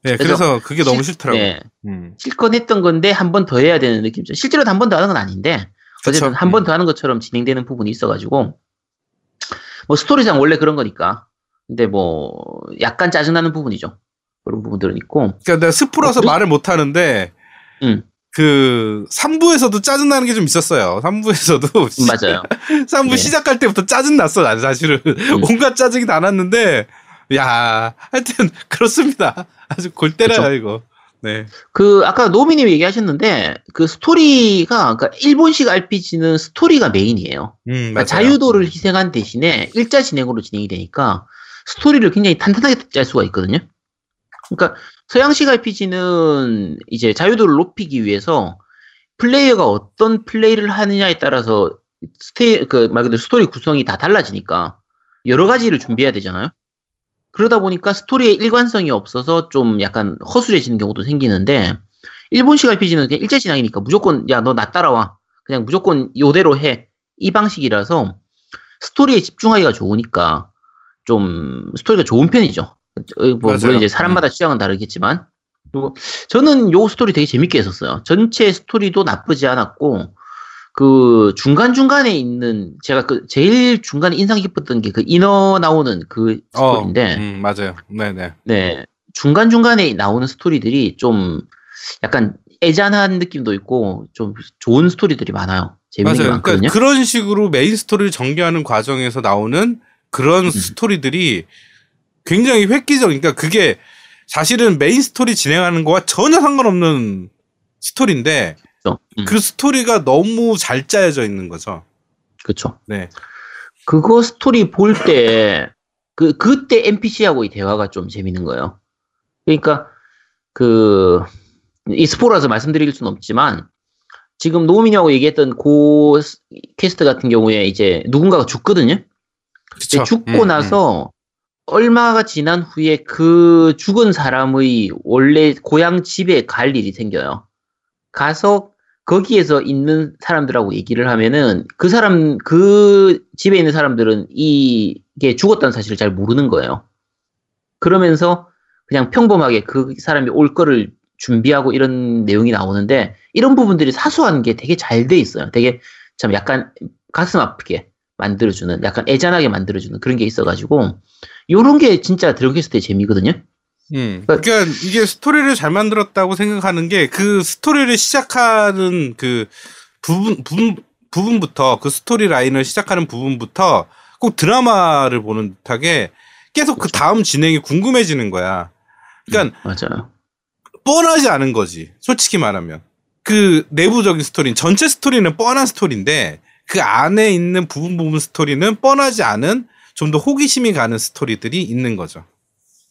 네, 그래서 그래서 그게 너무 실- 싫더라고. 네, 음. 실컷 했던 건데 한 번 더 해야 되는 느낌이죠. 실제로 한 번 더 하는 건 아닌데 어쨌든. 한번 음. 더 하는 것처럼 진행되는 부분이 있어가지고 뭐 스토리상 원래 그런 거니까 근데 뭐 약간 짜증나는 부분이죠 그런 부분들은 있고 그러니까 내가 스포라서 어, 그리고- 말을 못 하는데 음. 그 3부에서도 짜증나는 게 좀 있었어요. 3부에서도 맞아요 3부 네. 시작할 때부터 짜증났어, 난 사실은. 온갖 짜증이 다 났는데, 야 하여튼, 그렇습니다. 아주 골 때려요, 그쵸. 이거. 네. 그 아까 노우미님 얘기하셨는데 그 스토리가 그러니까 일본식 RPG는 스토리가 메인이에요 음, 그러니까. 자유도를 희생한 대신에 일자 진행으로 진행이 되니까 스토리를 굉장히 탄탄하게 짤 수가 있거든요. 그러니까 서양식 RPG는 이제 자유도를 높이기 위해서 플레이어가 어떤 플레이를 하느냐에 따라서 스테 그말 그대로 스토리 구성이 다 달라지니까 여러 가지를 준비해야 되잖아요. 그러다 보니까 스토리에 일관성이 없어서 좀 약간 허술해지는 경우도 생기는데 일본식 RPG는 그냥 일자 진행이니까 무조건 야 너 나 따라와 그냥 무조건 요대로 해 이 방식이라서 스토리에 집중하기가 좋으니까 좀 스토리가 좋은 편이죠. 어, 뭐. 물론 이제 사람마다 취향은 다르겠지만 그리고 저는 요 스토리 되게 재밌게 했었어요. 전체 스토리도 나쁘지 않았고 그 중간 중간에 있는 제가 그 제일 중간에 인상 깊었던 게 그 인어 나오는 그 어, 스토리인데 음, 맞아요. 네네. 네 중간 중간에 나오는 스토리들이 좀 약간 애잔한 느낌도 있고 좀 좋은 스토리들이 많아요. 재밌는 게 맞아요. 그러니까 그런 식으로 메인 스토리를 전개하는 과정에서 나오는 그런 음. 스토리들이 굉장히 획기적. 그러니까 그게 사실은 메인 스토리 진행하는 거와 전혀 상관없는 스토리인데 그렇죠. 음, 그 스토리가 너무 잘 짜여져 있는 거죠. 그렇죠. 네. 그거 스토리 볼 때, 그, 그때 NPC하고의 대화가 좀 재밌는 거예요. 그러니까, 그, 이 스포라서 말씀드릴 수는 없지만, 지금 노우미님하고 얘기했던 고 스- 퀘스트 같은 경우에 이제 누군가가 죽거든요? 죽고 음, 음. 나서 얼마가 지난 후에 그 죽은 사람의 원래 고향 집에 갈 일이 생겨요. 가서 거기에서 있는 사람들하고 얘기를 하면은 그 사람, 그 집에 있는 사람들은 이- 이게 죽었다는 사실을 잘 모르는 거예요. 그러면서 그냥 평범하게 그 사람이 올 거를 준비하고 이런 내용이 나오는데 이런 부분들이 사소한 게 되게 잘 돼 있어요. 되게 참 약간 가슴 아프게 만들어주는 약간 애잔하게 만들어주는 그런 게 있어가지고 요런 게 진짜 드래곤퀘스트의 재미거든요. 음. 그러니까 이게 스토리를 잘 만들었다고 생각하는 게 그 스토리를 시작하는 그 부분 부분 부분부터 그 스토리 라인을 시작하는 부분부터 꼭 드라마를 보는 듯하게 계속 그 다음 진행이 궁금해지는 거야. 그러니까 음, 맞아요. 뻔하지 않은 거지. 솔직히 말하면. 그 내부적인 스토리는 전체 스토리는 뻔한 스토리인데 그 안에 있는 부분 부분 스토리는 뻔하지 않은 좀 더 호기심이 가는 스토리들이 있는 거죠.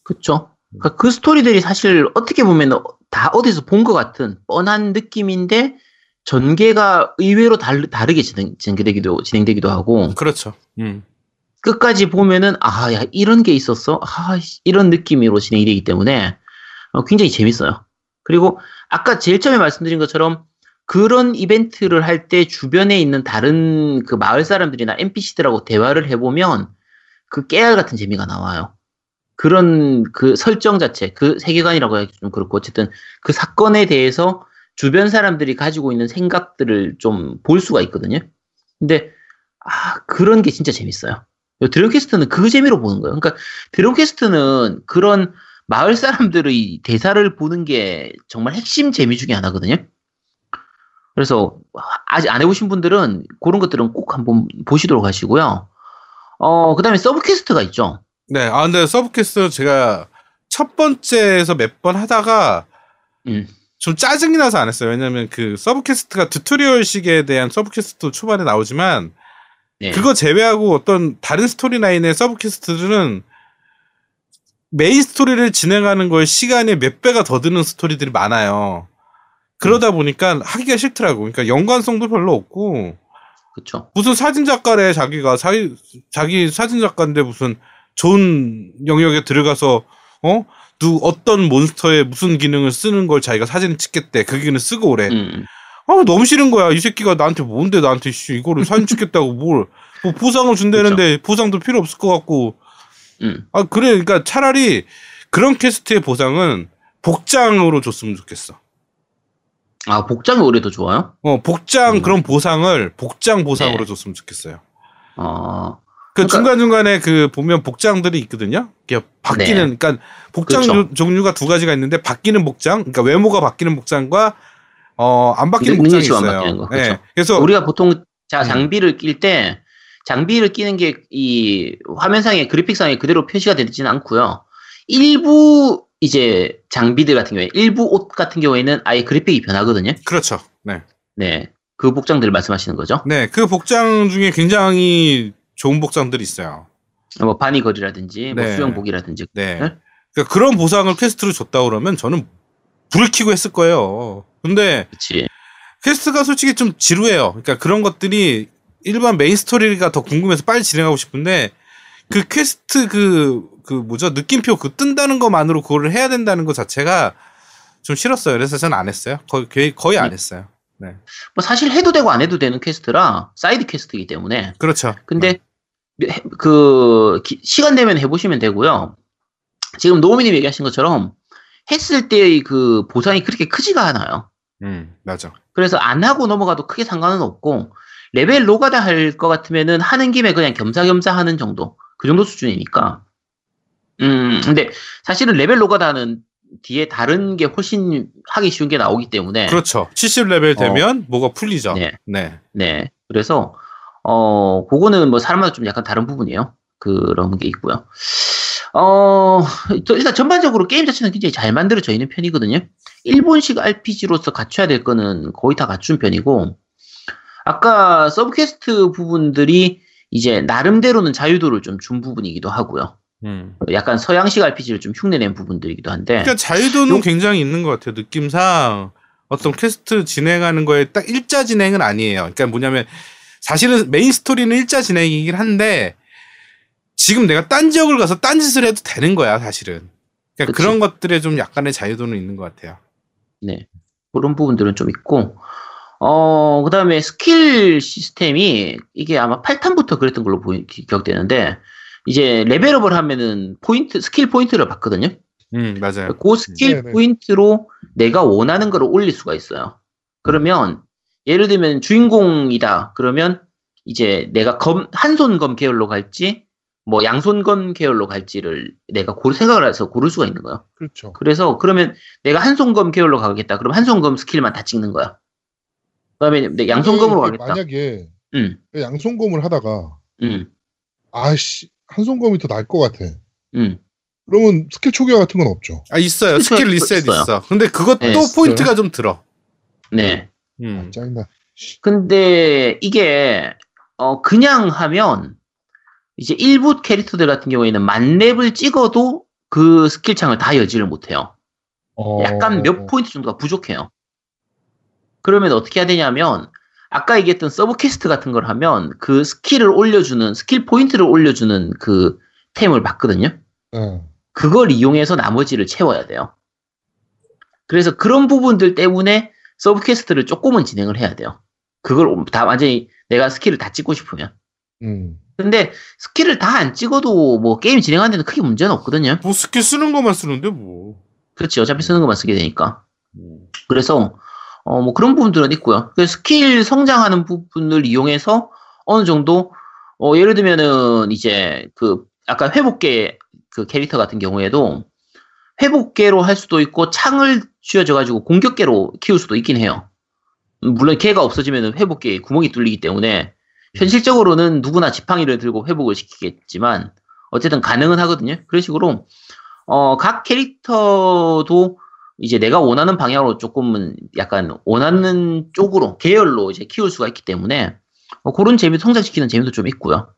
그쵸. 그러니까 그 스토리들이 사실 어떻게 보면 다 어디서 본 것 같은 뻔한 느낌인데 전개가 의외로 다르, 다르게 진행, 진행 되기도, 진행되기도 하고 그렇죠. 음. 끝까지 보면은 아, 야, 이런 게 있었어? 아, 이런 느낌으로 진행이 되기 때문에 어, 굉장히 재밌어요. 그리고 아까 제일 처음에 말씀드린 것처럼 그런 이벤트를 할 때 주변에 있는 다른 그 마을 사람들이나 NPC들하고 대화를 해보면 그 깨알 같은 재미가 나와요. 그런 그 설정 자체, 그 세계관이라고 하기 좀 그렇고, 어쨌든 그 사건에 대해서 주변 사람들이 가지고 있는 생각들을 좀 볼 수가 있거든요. 근데, 아, 그런 게 진짜 재밌어요. 드래곤퀘스트는 그 재미로 보는 거예요. 그러니까 드래곤퀘스트는 그런 마을 사람들의 대사를 보는 게 정말 핵심 재미 중에 하나거든요. 그래서 아직 안 해보신 분들은 그런 것들은 꼭 한번 보시도록 하시고요. 어, 그 다음에 sub quest가 있죠. 네, 아, 근데 sub quest 제가 첫 번째에서 몇 번 하다가 음. 좀 짜증이 나서 안 했어요. 왜냐면 그 sub quest가 tutorial식에 대한 sub quest도 초반에 나오지만 네. 그거 제외하고 어떤 다른 스토리 라인의 sub quest들은 메인 스토리를 진행하는 걸 시간이 몇 배가 더 드는 스토리들이 많아요. 그러다 보니까 하기가 싫더라고. 그러니까 연관성도 별로 없고 그쵸. 무슨 사진 작가래 자기가 자기 자기 사진 작가인데 무슨 좋은 영역에 들어가서 어? 누 어떤 몬스터의 무슨 기능을 쓰는 걸 자기가 사진을 찍겠대. 그 기능 쓰고 오래. 음. 아 너무 싫은 거야. 이 새끼가 나한테 뭔데 나한테 씨 이거를 사진 찍겠다고 뭘 뭐 보상을 준다는데 보상도 필요 없을 것 같고. 음. 아 그래. 그러니까 차라리 그런 퀘스트의 보상은 복장으로 줬으면 좋겠어. 아, 복장이 올해도 좋아요? 어 복장 음. 그런 보상을 복장 보상으로 네. 줬으면 좋겠어요. 어, 그 그러니까- 중간 중간에 그 보면 복장들이 있거든요. 이게 바뀌는 네. 그러니까 복장 그렇죠. 조- 종류가 두 가지가 있는데 바뀌는 복장, 그러니까 외모가 바뀌는 복장과 어안 바뀌는 복장이 있어요. 바뀌는 거, 네. 그렇죠. 그래서 우리가 보통 자 음. 장비를 낄때 장비를 끼는 게 이 화면상에 그래픽상에 그대로 표시가 되지는 않고요. 일부 이제 장비들 같은 경우에 일부 옷 같은 경우에는 아예 그래픽이 변하거든요. 그렇죠. 네. 네. 그 복장들을 말씀하시는 거죠. 네, 그 복장 중에 굉장히 좋은 복장들이 있어요. 뭐 바니걸이라든지 뭐 네. 수영복이라든지 네. 네? 그러니까 그런 보상을 퀘스트로 줬다 그러면 저는 불을 켜고 했을 거예요. 근데 그렇지. 퀘스트가 솔직히 좀 지루해요. 그러니까 그런 것들이 일반 메인 스토리가 더 궁금해서 빨리 진행하고 싶은데 그 퀘스트 그, 그 뭐죠? 느낌표 그 뜬다는 것만으로 그거를 해야 된다는 것 자체가 좀 싫었어요. 그래서 저는 안 했어요. 거의, 거의, 안 했어요. 네. 뭐 사실 해도 되고 안 해도 되는 퀘스트라 사이드 퀘스트이기 때문에 그렇죠. 근데 해- 그 기- 시간 되면 해보시면 되고요. 지금 노우미님 얘기하신 것처럼 했을 때의 그 보상이 그렇게 크지가 않아요. 음, 맞아. 그래서 안 하고 넘어가도 크게 상관은 없고 레벨 노가다 할 것 같으면은 하는 김에 그냥 겸사겸사 하는 정도 그 정도 수준이니까. 음 근데 사실은 레벨 노가다는 뒤에 다른 게 훨씬 하기 쉬운 게 나오기 때문에 그렇죠. 70레벨 되면 뭐가 풀리죠. 네. 네. 네. 그래서, 어, 그거는 뭐 사람마다 좀 약간 다른 부분이에요. 그런 게 있고요. 어, 또 일단 전반적으로 게임 자체는 굉장히 잘 만들어져 있는 편이거든요. 일본식 RPG로서 갖춰야 될 거는 거의 다 갖춘 편이고, 아까 서브퀘스트 부분들이 이제 나름대로는 자유도를 좀 준 부분이기도 하고요. 음. 약간 서양식 RPG를 좀 흉내낸 부분들이기도 한데, 그러니까 자유도는 요- 굉장히 있는 것 같아요. 느낌상 어떤 퀘스트 진행하는 거에 딱 일자 진행은 아니에요. 그러니까 뭐냐면 사실은 메인 스토리는 일자 진행이긴 한데 지금 내가 딴 지역을 가서 딴 짓을 해도 되는 거야, 사실은. 그러니까 그치. 그런 것들에 좀 약간의 자유도는 있는 것 같아요. 네. 그런 부분들은 좀 있고, 어, 그 다음에 스킬 시스템이 이게 아마 8탄부터 그랬던 걸로 보이, 기- 기억되는데, 이제 레벨업을 하면은 포인트, 스킬 포인트를 받거든요. 음, 맞아요. 그 스킬 네네. 포인트로 내가 원하는 걸 올릴 수가 있어요. 그러면 예를 들면 주인공이다. 그러면 이제 내가 검, 한 손 검 계열로 갈지 뭐 양손 검 계열로 갈지를 내가 고를 생각을 해서 고를 수가 있는 거예요. 그렇죠. 그래서 그러면 내가 한 손 검 계열로 가겠다. 그럼 한 손 검 스킬만 다 찍는 거야. 그다음에 내 양손검으로 만약에- 가겠다. 만약에 응, 양손검을 하다가 응, 아씨 한 손검이 더 나을 것 같아. 응. 그러면 스킬 초기화 같은 건 없죠. 아, 있어요. 스킬 리셋 있어요. 있어. 근데 그것도 네, 포인트가 좀 들어. 네. 음. 짜증나. 근데 이게 어 그냥 하면 이제 일부 캐릭터들 같은 경우에는 만렙을 찍어도 그 스킬 창을 다 열지를 못해요. 어, 약간 몇 포인트 정도가 부족해요. 그러면 어떻게 해야 되냐면 아까 얘기했던 서브 퀘스트 같은 걸 하면 그 스킬을 올려주는 스킬 포인트를 올려주는 그 템을 받거든요. 예. 그걸 이용해서 나머지를 채워야 돼요. 그래서 그런 부분들 때문에 서브 퀘스트를 조금은 진행을 해야 돼요. 그걸 다 완전히 내가 스킬을 다 찍고 싶으면. 음. 근데 스킬을 다 안 찍어도 뭐 게임 진행하는 데는 크게 문제는 없거든요. 뭐 스킬 쓰는 것만 쓰는데 뭐. 그렇지. 어차피 쓰는 것만 쓰게 되니까. 그래서 어 뭐 그런 부분들은 있고요. 그 스킬 성장하는 부분을 이용해서 어느 정도 어 예를 들면은 이제 그 아까 회복계 그 캐릭터 같은 경우에도 회복계로 할 수도 있고 창을 쥐어져 가지고 공격계로 키울 수도 있긴 해요. 물론 걔가 없어지면 회복계에 구멍이 뚫리기 때문에 현실적으로는 누구나 지팡이를 들고 회복을 시키겠지만 어쨌든 가능은 하거든요. 그런 식으로 어, 각 캐릭터도 이제 내가 원하는 방향으로 조금은 약간 원하는 쪽으로 계열로 이제 키울 수가 있기 때문에 어, 그런 재미 성장시키는 재미도 좀 있고요.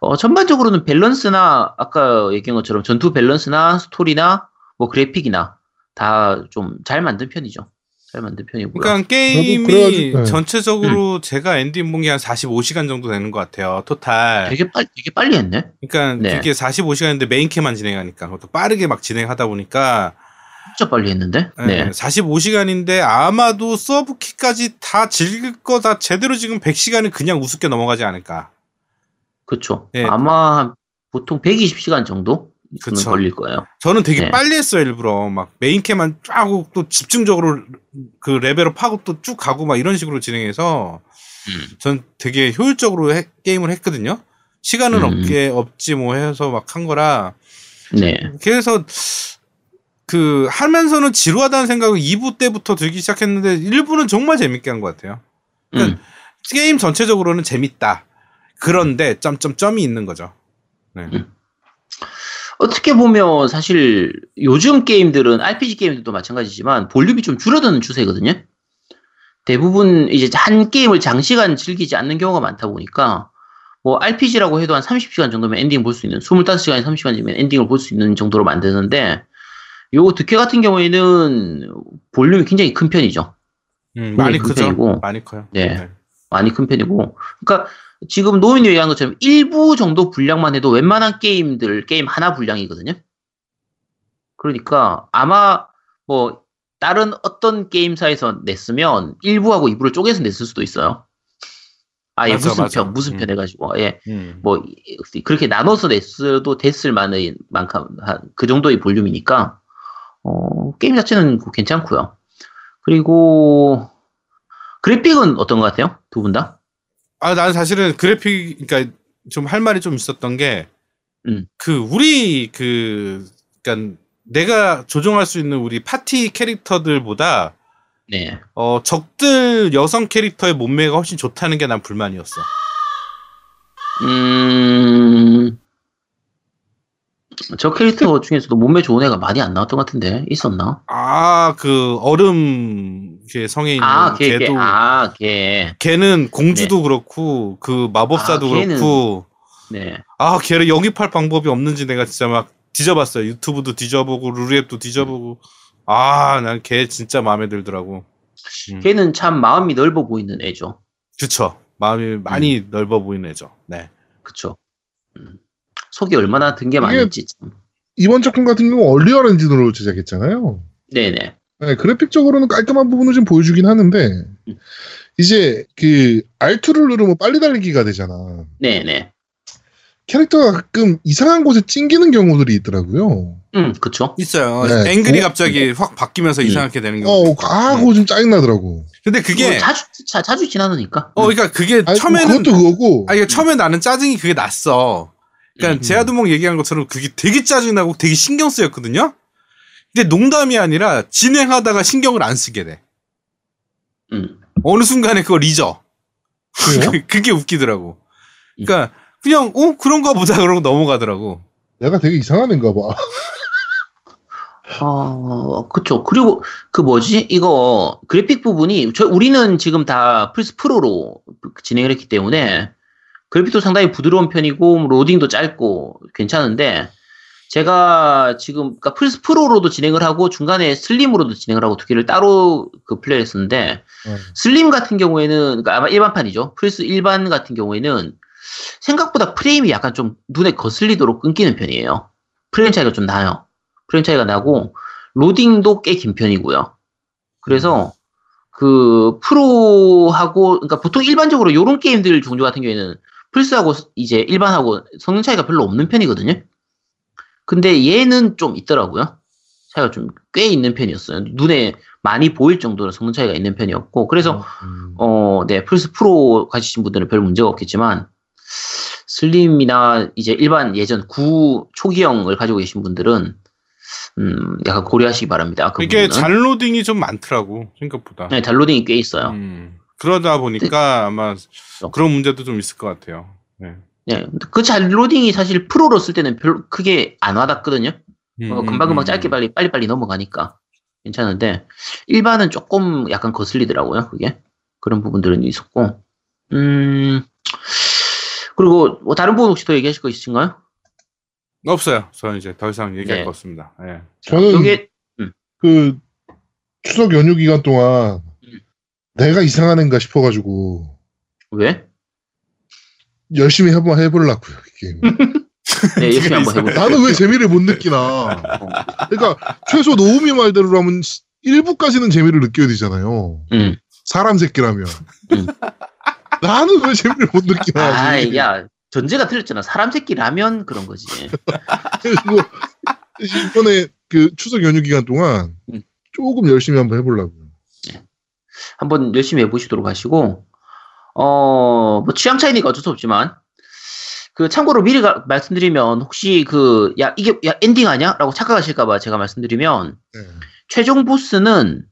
어, 전반적으로는 밸런스나 아까 얘기한 것처럼 전투 밸런스나 스토리나 뭐 그래픽이나 다 좀 잘 만든 편이죠. 잘 만든 편이고요. 그러니까 게임이 그래가지고- 네. 전체적으로 제가 엔딩 본 게 한 45시간 정도 되는 것 같아요. total. 되게 빨리 되게 빨리 했네. 그러니까 네. 그게 45시간인데 메인 퀘만 진행하니까 그것도 빠르게 막 진행하다 보니까 진짜 빨리 했는데. 네. 45시간인데 아마도 서브키까지 다 즐길 거 다 제대로 지금 100시간은 그냥 우습게 넘어가지 않을까. 그렇죠. 네. 아마 보통 120시간 정도 그쵸. 걸릴 거예요. 저는 되게 네. 빨리 했어요 일부러 막 메인캐만 쫙 하고 또 집중적으로 그 레벨업 하고 또 쭉 가고 막 이런 식으로 진행해서 음. 전 되게 효율적으로 해- 게임을 했거든요. 시간은 음. 없게 없지 뭐 해서 막 한 거라 네. 그래서 그 하면서는 지루하다는 생각을 2부 때부터 들기 시작했는데 1부는 정말 재밌게 한 것 같아요. 음. 게임 전체적으로는 재밌다. 그런데 점점점이 있는 거죠. 네. 음. 어떻게 보면 사실 요즘 게임들은 RPG 게임들도 마찬가지지만 볼륨이 좀 줄어드는 추세거든요. 대부분 이제 한 게임을 장시간 즐기지 않는 경우가 많다 보니까 뭐 RPG라고 해도 한 30시간 정도면 엔딩 볼 수 있는 25시간에 30시간이면 엔딩을 볼 수 있는 정도로 만드는데 요 드퀘 같은 경우에는 볼륨이 굉장히 큰 편이죠. 음, 많이 큰 크죠. 편이고. 많이 커요. 네. 많이 큰 편이고. 그러니까 지금 노우미 얘기한 것처럼 1부 정도 분량만 해도 웬만한 게임들 게임 하나 분량이거든요. 그러니까 아마 뭐 다른 어떤 게임사에서 냈으면 1부하고 2부를 쪼개서 냈을 수도 있어요. 아예 맞아, 무슨 맞아. 편 무슨 음. 편 해가지고 예 음. 뭐 그렇게 나눠서 냈어도 됐을 만한 만큼 한 그 정도의 볼륨이니까 어 게임 자체는 괜찮고요. 그리고 그래픽은 어떤 것 같아요? 두 분 다? 아, 나는 사실은 그래픽, 그러니까 좀 할 말이 좀 있었던 게, 음. 그, 우리, 그, 그니까 내가 조종할 수 있는 우리 파티 캐릭터들보다, 네. 어, 적들 여성 캐릭터의 몸매가 훨씬 좋다는 게 난 불만이었어. 음. 저 캐릭터 중에서도 몸매 좋은 애가 많이 안 나왔던 것 같은데 있었나? 아, 그, 얼음, 그 성에 있는 아, 걔, 걔, 걔도, 아, 걔. 걔는 공주도 그렇고, 그 마법사도 아, 걔는- 그렇고, 네. 아, 걔를 영입할 방법이 없는지 내가 진짜 막 뒤져봤어요. 유튜브도 뒤져보고, 루리앱도 뒤져보고. 아, 난 걔 진짜 마음에 들더라고. 음. 걔는 참 마음이 넓어 보이는 애죠. 그쵸. 마음이 많이 음. 넓어 보이는 애죠. 네. 그쵸. 음. 속이 얼마나 든게 이게- 참. 이번 작품 같은 경우 얼리얼 엔진으로 제작했잖아요. 네네. 네, 그래픽적으로는 깔끔한 부분을 좀 보여주긴 하는데 음. 이제 그 R2를 누르면 빨리 달리기가 되잖아. 네네. 캐릭터가 가끔 이상한 곳에 찡기는 경우들이 있더라고요. 음, 그쵸. 있어요. 네. 앵글이 어? 갑자기 확 바뀌면서 음. 이상하게 되는 경우. 어, 아, 그거 좀 짜증나더라고. 근데 그게 뭐 자주, 자, 자주 지나느니까. 어 그러니까 그게 아니, 처음에는 그것도 그거고. 아니 그러니까 처음에 나는 짜증이 그게 났어. 그러니까 음. 제아두목 얘기한 것처럼 그게 되게 짜증나고 되게 신경 쓰였거든요. 근데 농담이 아니라 진행하다가 신경을 안 쓰게 돼. 음. 어느 순간에 그걸 잊어. 그게 웃기더라고. 그러니까 그냥 어 그런가 보다 그러고 넘어가더라고. 내가 되게 이상한 애인가 봐. 어, 그쵸. 그리고 그 뭐지? 이거 그래픽 부분이 저 우리는 지금 다 플스 프로로 진행을 했기 때문에 그래픽도 상당히 부드러운 편이고 로딩도 짧고 괜찮은데 제가 지금 그러니까 플스 프로로도 진행을 하고 중간에 슬림으로도 진행을 하고 두 개를 따로 그 플레이했었는데 어. 슬림 같은 경우에는 그러니까 아마 일반판이죠. 플스 일반 같은 경우에는 생각보다 프레임이 약간 좀 눈에 거슬리도록 끊기는 편이에요. 프레임 차이가 좀 나요. 프레임 차이가 나고 로딩도 꽤 긴 편이고요. 그래서 그 프로하고 그러니까 보통 일반적으로 요런 게임들 종류 같은 경우에는 플스하고 이제 일반하고 성능 차이가 별로 없는 편이거든요. 근데 얘는 좀 있더라고요. 차이가 좀 꽤 있는 편이었어요. 눈에 많이 보일 정도로 성능 차이가 있는 편이었고 그래서 음. 어, 네, 플스 프로 가지신 분들은 별 문제가 없겠지만, 슬림이나 이제 일반 예전 9 초기형을 가지고 계신 분들은, 음, 약간 고려하시기 바랍니다. 그 이게 부분은. 잔 로딩이 좀 많더라고 생각보다. 네, 잔로딩이 꽤 있어요. 음, 그러다 보니까 아마 그런 문제도 좀 있을 것 같아요. 네. 네, 그 잔 로딩이 사실 프로로 쓸 때는 별 크게 안 와닿거든요. 음, 어, 금방금방 음, 짧게 음. 빨리, 빨리 빨리 넘어가니까. 괜찮은데, 일반은 조금 약간 거슬리더라고요, 그게. 그런 부분들은 있었고. 음, 그리고 뭐 다른 부분 혹시 더 얘기하실 거 있으신가요? 없어요. 저는 이제 더 이상 얘기할 네. 거 없습니다. 예. 저는 요게, 그 추석 연휴 기간 동안 음. 내가 이상한 애인가 싶어가지고 왜? 열심히 한번 해보려고요, 이 게임. 네, 열심히 한번 해볼게요. 나는 왜 재미를 못 느끼나. 그러니까 최소 노우미 말대로라면 1부까지는 재미를 느껴야 되잖아요. 음. 사람 새끼라면. 음. 나는 왜 재미를 못 느끼나. 아. 야, 전제가 틀렸잖아. 사람 새끼 라면 그런 거지. 그리고 이번에 그 추석 연휴 기간 동안 음. 조금 열심히 한번 해보려고요. 한번 열심히 해보시도록 하시고, 어, 뭐 취향 차이니까 어쩔 수 없지만, 그 참고로 미리 가- 말씀드리면 혹시 그 야 이게 야 엔딩 아니야? 라고 착각하실까봐 제가 말씀드리면 네. 최종 보스는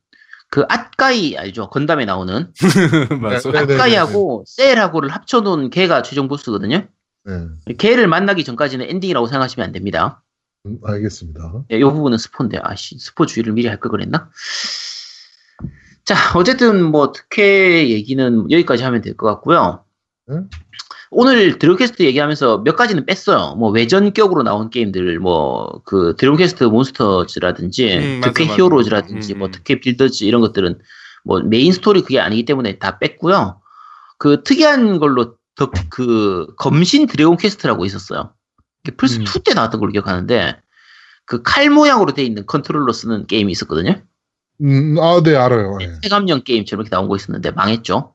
그 앗가이 알죠? 건담에 나오는. 네, 네, 네. 앗가이하고 셀하고를 합쳐놓은 걔가 최종 보스거든요. 네. 걔를 만나기 전까지는 엔딩이라고 생각하시면 안 됩니다. 음, 알겠습니다. 네, 이 부분은 스포인데, 아씨, 스포 주의를 미리 할 걸 그랬나? 자, 어쨌든 뭐 드퀘 얘기는 여기까지 하면 될 것 같고요. 응? 오늘 드래곤 퀘스트 얘기하면서 몇 가지는 뺐어요. 뭐 외전격으로 나온 게임들, 뭐 그 드래곤 퀘스트 몬스터즈라든지 음, 드퀘 맞아. 히어로즈라든지 음, 뭐 음. 드퀘 빌더즈 이런 것들은 뭐 메인 스토리 그게 아니기 때문에 다 뺐고요. 그 특이한 걸로 더 그 검신 드래곤 퀘스트라고 있었어요. 플스 2때 나왔던 걸로 기억하는데 그 칼 모양으로 돼 있는 컨트롤러 쓰는 게임이 있었거든요. 음, 아, 네, 알아요. 네. 체감형 게임처럼 이렇게 나온 거 있었는데 망했죠.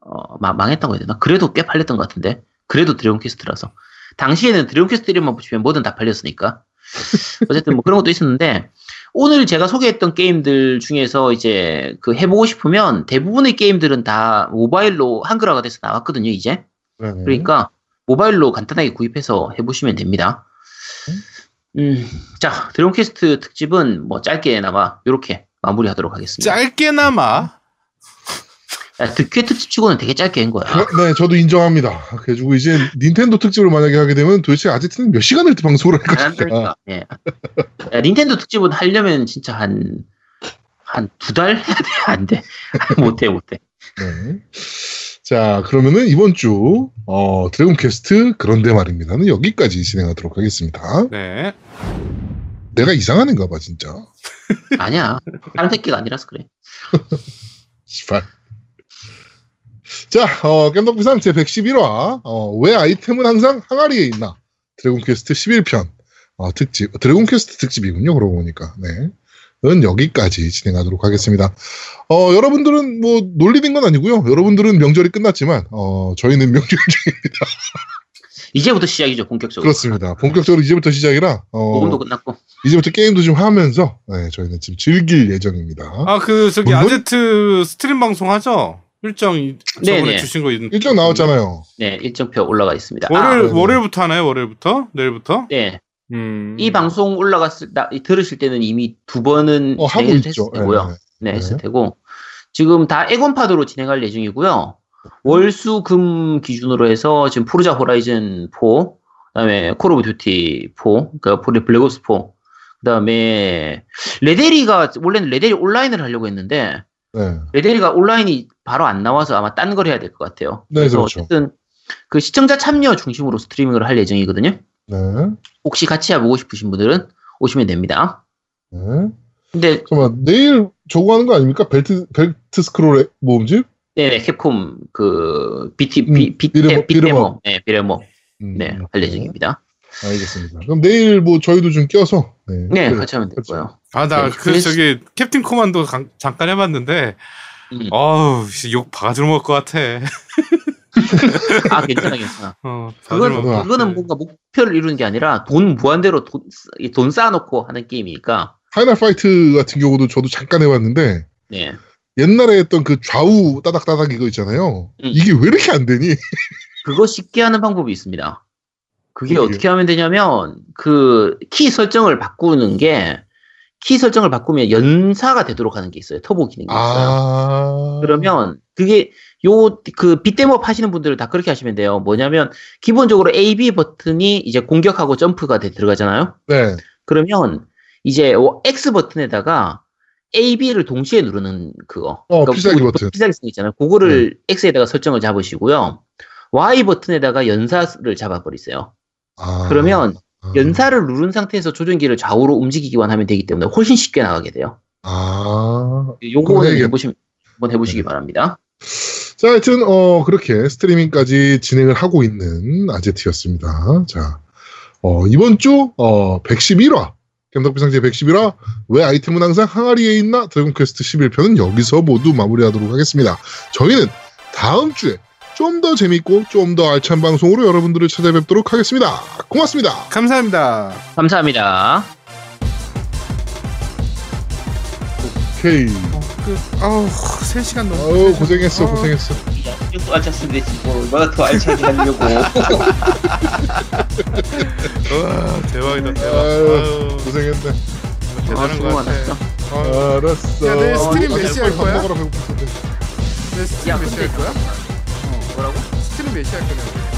어, 마- 망했다고 해야 되나? 그래도 꽤 팔렸던 것 같은데. 그래도 드래곤 퀘스트라서. 당시에는 드래곤 퀘스트 이름만 붙이면 뭐든 다 팔렸으니까. 어쨌든 뭐 그런 것도 있었는데 오늘 제가 소개했던 게임들 중에서 이제 그 해보고 싶으면 대부분의 게임들은 다 모바일로 한글화가 돼서 나왔거든요, 이제. 네, 네. 그러니까 모바일로 간단하게 구입해서 해보시면 됩니다. 음, 자, 드래곤 퀘스트 특집은 뭐 짧게나마 이렇게 마무리하도록 하겠습니다. 짧게나마 야, 드퀘 특집 치고는 되게 짧게 한 거야. 그- 네, 저도 인정합니다. 그래가지고 이제 닌텐도 특집을 만약에 하게 되면 도대체 아제트는 몇 시간을 방송을 할안 것인가. 될까? 예. 야, 닌텐도 특집은 하려면 진짜 한, 한 두 달 해야 돼? 안 돼. 못해, 못해. 네. 자, 그러면은 이번 주, 어, 드래곤 퀘스트 그런데 말입니다는 여기까지 진행하도록 하겠습니다. 네. 내가 이상한 애인가 봐, 진짜. 아니야. 다른 새끼가 아니라서 그래. 시발. 자, 어, 겜덕비상 제 111화, 어, 왜 아이템은 항상 항아리에 있나? 드래곤 퀘스트 11편, 어, 특집, 드래곤 퀘스트 특집이군요, 그러고 보니까. 네. 여기까지 진행하도록 하겠습니다. 어, 여러분들은 뭐 놀리는 건 아니고요. 여러분들은 명절이 끝났지만 어, 저희는 명절 중입니다. 이제부터 시작이죠 본격적으로. 그렇습니다. 본격적으로 이제부터 시작이라 어, 녹음도 끝났고. 이제부터 게임도 좀 하면서 네, 저희는 지금 즐길 예정입니다. 아 그 저기 물론- 아제트 스트림 방송 하죠? 일정 이- 저번에 네네. 주신 거 있- 일정 나왔잖아요. 네 일정표 올라가 있습니다. 월요일 아, 네네. 월요일부터 하나요? 월요일부터? 내일부터? 네. 음. 이 방송 올라갔을 나, 들으실 때는 이미 두 번은 어, 하고 진행을 있죠. 했을 테고요. 네. 네, 했을 네. 테고 지금 다 에곤파드로 진행할 예정이고요. 월수금 기준으로 해서 지금 포르자 호라이즌 4, 그다음에 콜 오브 듀티 4, 그러니까 블랙옵스 4, 그다음에 레데리가 원래는 레데리 온라인을 하려고 했는데 네. 레데리가 온라인이 바로 안 나와서 아마 딴 걸 해야 될 것 같아요. 네, 그래서 그렇죠. 어쨌든 그 시청자 참여 중심으로 스트리밍을 할 예정이거든요. 네. 혹시 같이 해보고 싶으신 분들은 오시면 됩니다. 네. 근데 잠깐만 내일 저거 하는 거 아닙니까? 벨트 벨트 스크롤의 모음집? 네네 캡콤 그 BT 음, 비, 비, 비레모- 비레모 비레모. 네 비레모 음, 네 할 예정입니다. 알겠습니다. 그럼 내일 뭐 저희도 좀 껴서 네. 네 그래. 같이 하면 그렇죠. 되고요. 아나 네, 그 그래서- 저기 캡틴 코만도 강- 잠깐 해봤는데 음. 어우 씨, 욕 바가지로 먹을 것 같아. 아 괜찮아 괜찮아. 어, 그건 그거는. 뭔가 목표를 이루는 게 아니라 돈 무한대로 돈, 쓰- 돈 쌓아놓고 하는 게임이니까. 파이널 파이트 같은 경우도 저도 잠깐 해봤는데 네. 옛날에 했던 그 좌우 따닥따닥 이거 있잖아요. 음. 이게 왜 이렇게 안 되니? 그거 쉽게 하는 방법이 있습니다. 그게 뭐예요? 어떻게 하면 되냐면 그 키 설정을 바꾸는 게 키 설정을 바꾸면 연사가 되도록 하는 게 있어요. 터보 기능이 있어요. 아. 그러면 그게 요 그 빗대업 하시는 분들은 다 그렇게 하시면 돼요. 뭐냐면 기본적으로 A, B 버튼이 이제 공격하고 점프가 돼 들어가잖아요. 네. 그러면 이제 어, X 버튼에다가 A, B를 동시에 누르는 그거. 어, 필살기 그 버튼. 필살기 쓰는 거 있잖아요. 그거를 X에다가 설정을 잡으시고요. Y 버튼에다가 연사를 잡아버리세요. 아. 그러면 아. 연사를 누른 상태에서 조종기를 좌우로 움직이기만 하면 되기 때문에 훨씬 쉽게 나가게 돼요. 아. 요거는 해야겠- 해보시, 한번 해보시기 네. 바랍니다. 자, 하여튼 어 그렇게 스트리밍까지 진행을 하고 있는 아제트였습니다. 자, 어 이번 주 어 111화 겜덕비상 제 111화 왜 아이템은 항상 항아리에 있나 드래곤 퀘스트 11편은 여기서 모두 마무리하도록 하겠습니다. 저희는 다음 주에 좀 더 재밌고 좀 더 알찬 방송으로 여러분들을 찾아뵙도록 하겠습니다. 고맙습니다. 감사합니다. 감사합니다. 오케이. 끝. 아우 3시간 넘어. 아유 고생했어 고생했어. 또 알찼으면 되지 뭐 얼마나 더 알차게 하려고 와 대박이다 대박. 아유, 아유, 고생했네. 대단한 것 같아. 어, 알았어. 야, 내일 스트림 아, 몇 시에 할밥 거야? 먹으러 배고픈데. 내 스트림 야, 몇 시에 할 근데- 거야? 뭐라고? 스트림 몇 시에 할 거냐고.